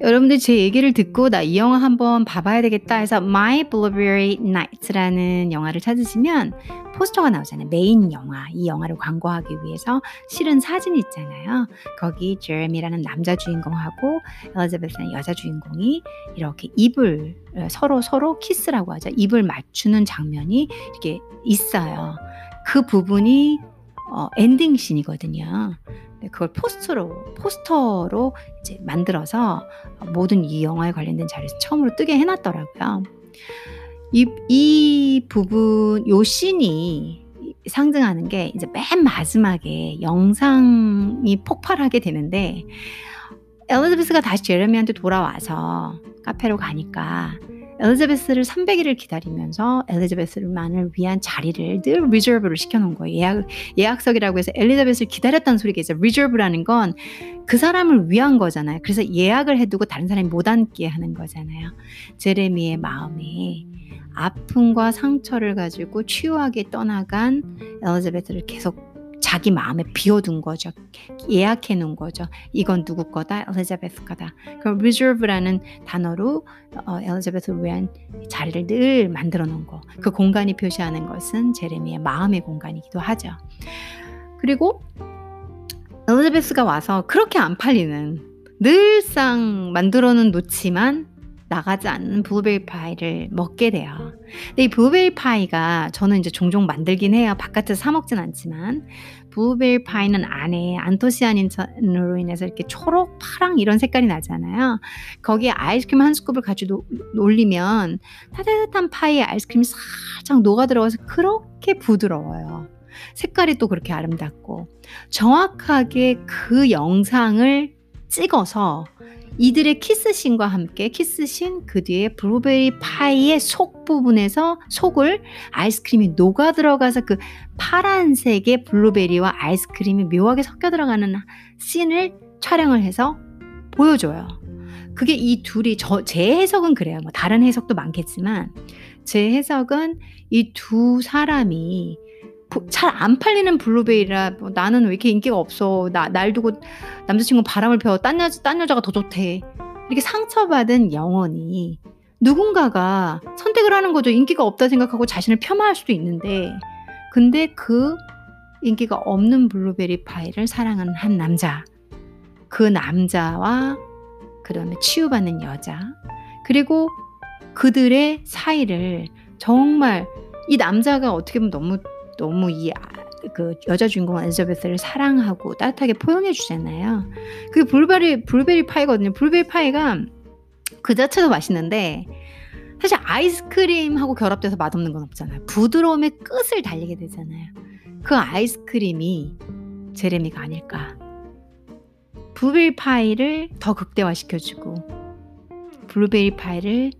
여러분들 제 얘기를 듣고 나 이 영화 한번 봐봐야 되겠다 해서 My Blueberry Night라는 영화를 찾으시면 포스터가 나오잖아요. 메인 영화. 이 영화를 광고하기 위해서 실은 사진 있잖아요. 거기 제레미라는 남자 주인공하고 엘리자베스라는 여자 주인공이 이렇게 입을 서로 서로 키스라고 하죠. 입을 맞추는 장면이 이렇게 있어요. 그 부분이 어, 엔딩 씬이거든요. 네, 그걸 포스터로 포스터로 이제 만들어서 모든 이 영화에 관련된 자리에서 처음으로 뜨게 해놨더라고요. 이, 이 부분 요 씬이 상징하는 게 이제 맨 마지막에 영상이 폭발하게 되는데 엘리자베스가 다시 제레미한테 돌아와서 카페로 가니까 엘리자베스를 300일을 기다리면서 엘리자베스만을 위한 자리를 늘 reserve를 시켜놓은 거예요. 예약, 예약석이라고 해서 엘리자베스를 기다렸다는 있어요. reserve라는 건 그 사람을 위한 거잖아요. 그래서 예약을 해두고 다른 사람이 못 앉게 하는 거잖아요. 제레미의 마음에 아픔과 상처를 가지고 치유하게 떠나간 엘리자베스를 계속 자기 마음에 비워둔 거죠. 예약해 놓은 거죠. 이건 누구 거다? 엘리자베스 거다. 그럼 reserve라는 단어로 어, 엘리자베스를 위한 자리를 늘 만들어 놓은 거. 그 공간이 표시하는 것은 제레미의 마음의 공간이기도 하죠. 그리고 엘리자베스가 와서 그렇게 안 팔리는 늘상 만들어는 놓지만 나가지 않는 블루베리 파이를 먹게 돼요. 근데 이 블루베리 파이가 저는 이제 종종 만들긴 해요. 바깥에서 사 먹진 않지만 블루베리 파이는 안에 안토시아닌으로 인해서 이렇게 초록, 파랑 이런 색깔이 나잖아요. 거기에 아이스크림 한 scoop을 같이 노, 올리면 따뜻한 파이에 아이스크림이 살짝 녹아 들어가서 그렇게 부드러워요. 색깔이 또 그렇게 아름답고 정확하게 그 영상을 찍어서 이들의 키스신과 함께 키스신 그 뒤에 블루베리 파이의 속 부분에서 속을 아이스크림이 녹아 들어가서 그 파란색의 블루베리와 아이스크림이 묘하게 섞여 들어가는 씬을 촬영을 해서 보여줘요. 그게 이 둘이 저, 제 해석은 그래요. 뭐 다른 해석도 많겠지만 제 해석은 이 두 사람이 잘 안 팔리는 블루베리라 뭐 나는 왜 이렇게 인기가 없어. 나, 날 두고 남자친구 바람을 피워. 딴, 여, 딴 여자가 더 좋대. 이렇게 상처받은 영혼이 누군가가 선택을 하는 거죠. 인기가 없다 생각하고 자신을 폄하할 수도 있는데, 근데 그 인기가 없는 블루베리 파이를 사랑하는 한 남자, 그 남자와 그 다음에 치유받는 여자, 그리고 그들의 사이를 정말 이 남자가 어떻게 보면 너무 너무 이 그 여자 주인공 엘리자베스를 사랑하고 따뜻하게 포용해 주잖아요. 그게 블루베리 블루베리 파이거든요. 블루베리 파이가 그 자체도 맛있는데 사실 아이스크림하고 결합돼서 맛없는 건 없잖아요. 부드러움의 끝을 달리게 되잖아요. 그 아이스크림이 제레미가 아닐까. 블루베리 파이를 더 극대화시켜주고 블루베리 파이를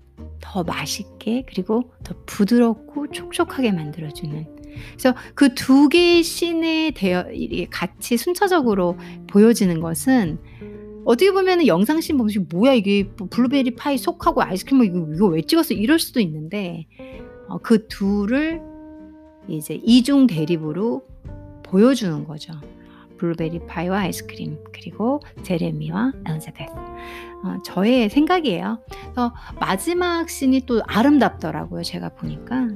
더 맛있게 그리고 더 부드럽고 촉촉하게 만들어주는 그래서 그 두 개의 씬에 대어 같이 순차적으로 보여지는 것은 어떻게 보면 영상씬 보면 뭐야 이게 뭐 블루베리 파이 속하고 아이스크림 뭐 이거, 이거 왜 찍었어 이럴 수도 있는데 어, 그 둘을 이제 이중 대립으로 보여주는 거죠. 블루베리 파이와 아이스크림 그리고 제레미와 엘리자베스 어, 저의 생각이에요. 그래서 마지막 씬이 또 아름답더라고요. 제가 보니까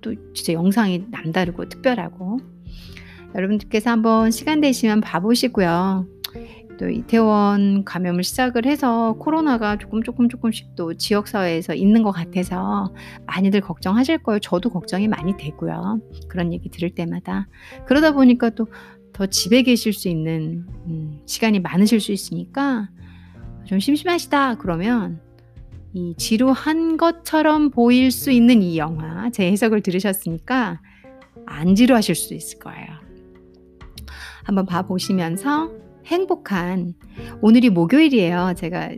또 진짜 영상이 남다르고 특별하고 여러분들께서 한번 시간 되시면 봐보시고요. 또 이태원 감염을 시작을 해서 코로나가 조금 조금 조금씩 또 지역 사회에서 있는 것 같아서 많이들 걱정하실 거예요. 저도 걱정이 많이 되고요. 그런 얘기 들을 때마다 그러다 보니까 또 더 집에 계실 수 있는 음, 시간이 많으실 수 있으니까 좀 심심하시다 그러면 이 지루한 것처럼 보일 수 있는 이 영화 제 해석을 들으셨으니까 안 지루하실 수 있을 거예요. 한번 봐보시면서 행복한 오늘이 목요일이에요. 제가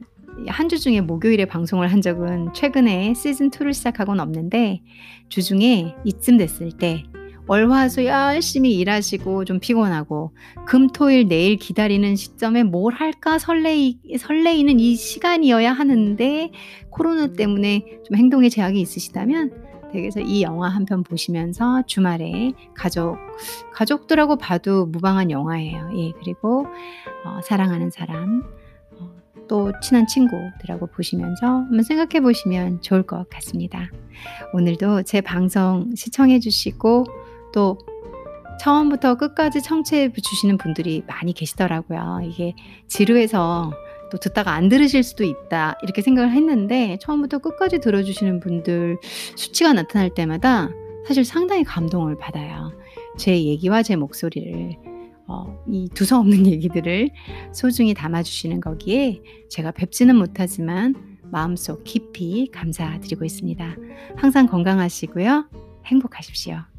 한 주 중에 목요일에 방송을 한 적은 최근에 시즌 2를 시작하고는 없는데 주중에 이쯤 됐을 때 월화수 열심히 일하시고 좀 피곤하고 금토일 내일 기다리는 시점에 뭘 할까 설레이, 설레이는 이 시간이어야 하는데 코로나 때문에 좀 행동에 제약이 있으시다면 댁에서 이 영화 한 편 보시면서 주말에 가족 가족들하고 봐도 무방한 영화예요. 예, 그리고 어, 사랑하는 사람 어, 또 친한 친구들하고 보시면서 한번 생각해 보시면 좋을 것 같습니다. 오늘도 제 방송 시청해 주시고 또 처음부터 끝까지 청취해 주시는 분들이 많이 계시더라고요. 이게 지루해서 또 듣다가 안 들으실 수도 있다 이렇게 생각을 했는데 처음부터 끝까지 들어주시는 분들 수치가 나타날 때마다 사실 상당히 감동을 받아요. 제 얘기와 제 목소리를 어, 이 두서 없는 얘기들을 소중히 담아주시는 거기에 제가 뵙지는 못하지만 마음속 깊이 감사드리고 있습니다. 항상 건강하시고요. 행복하십시오.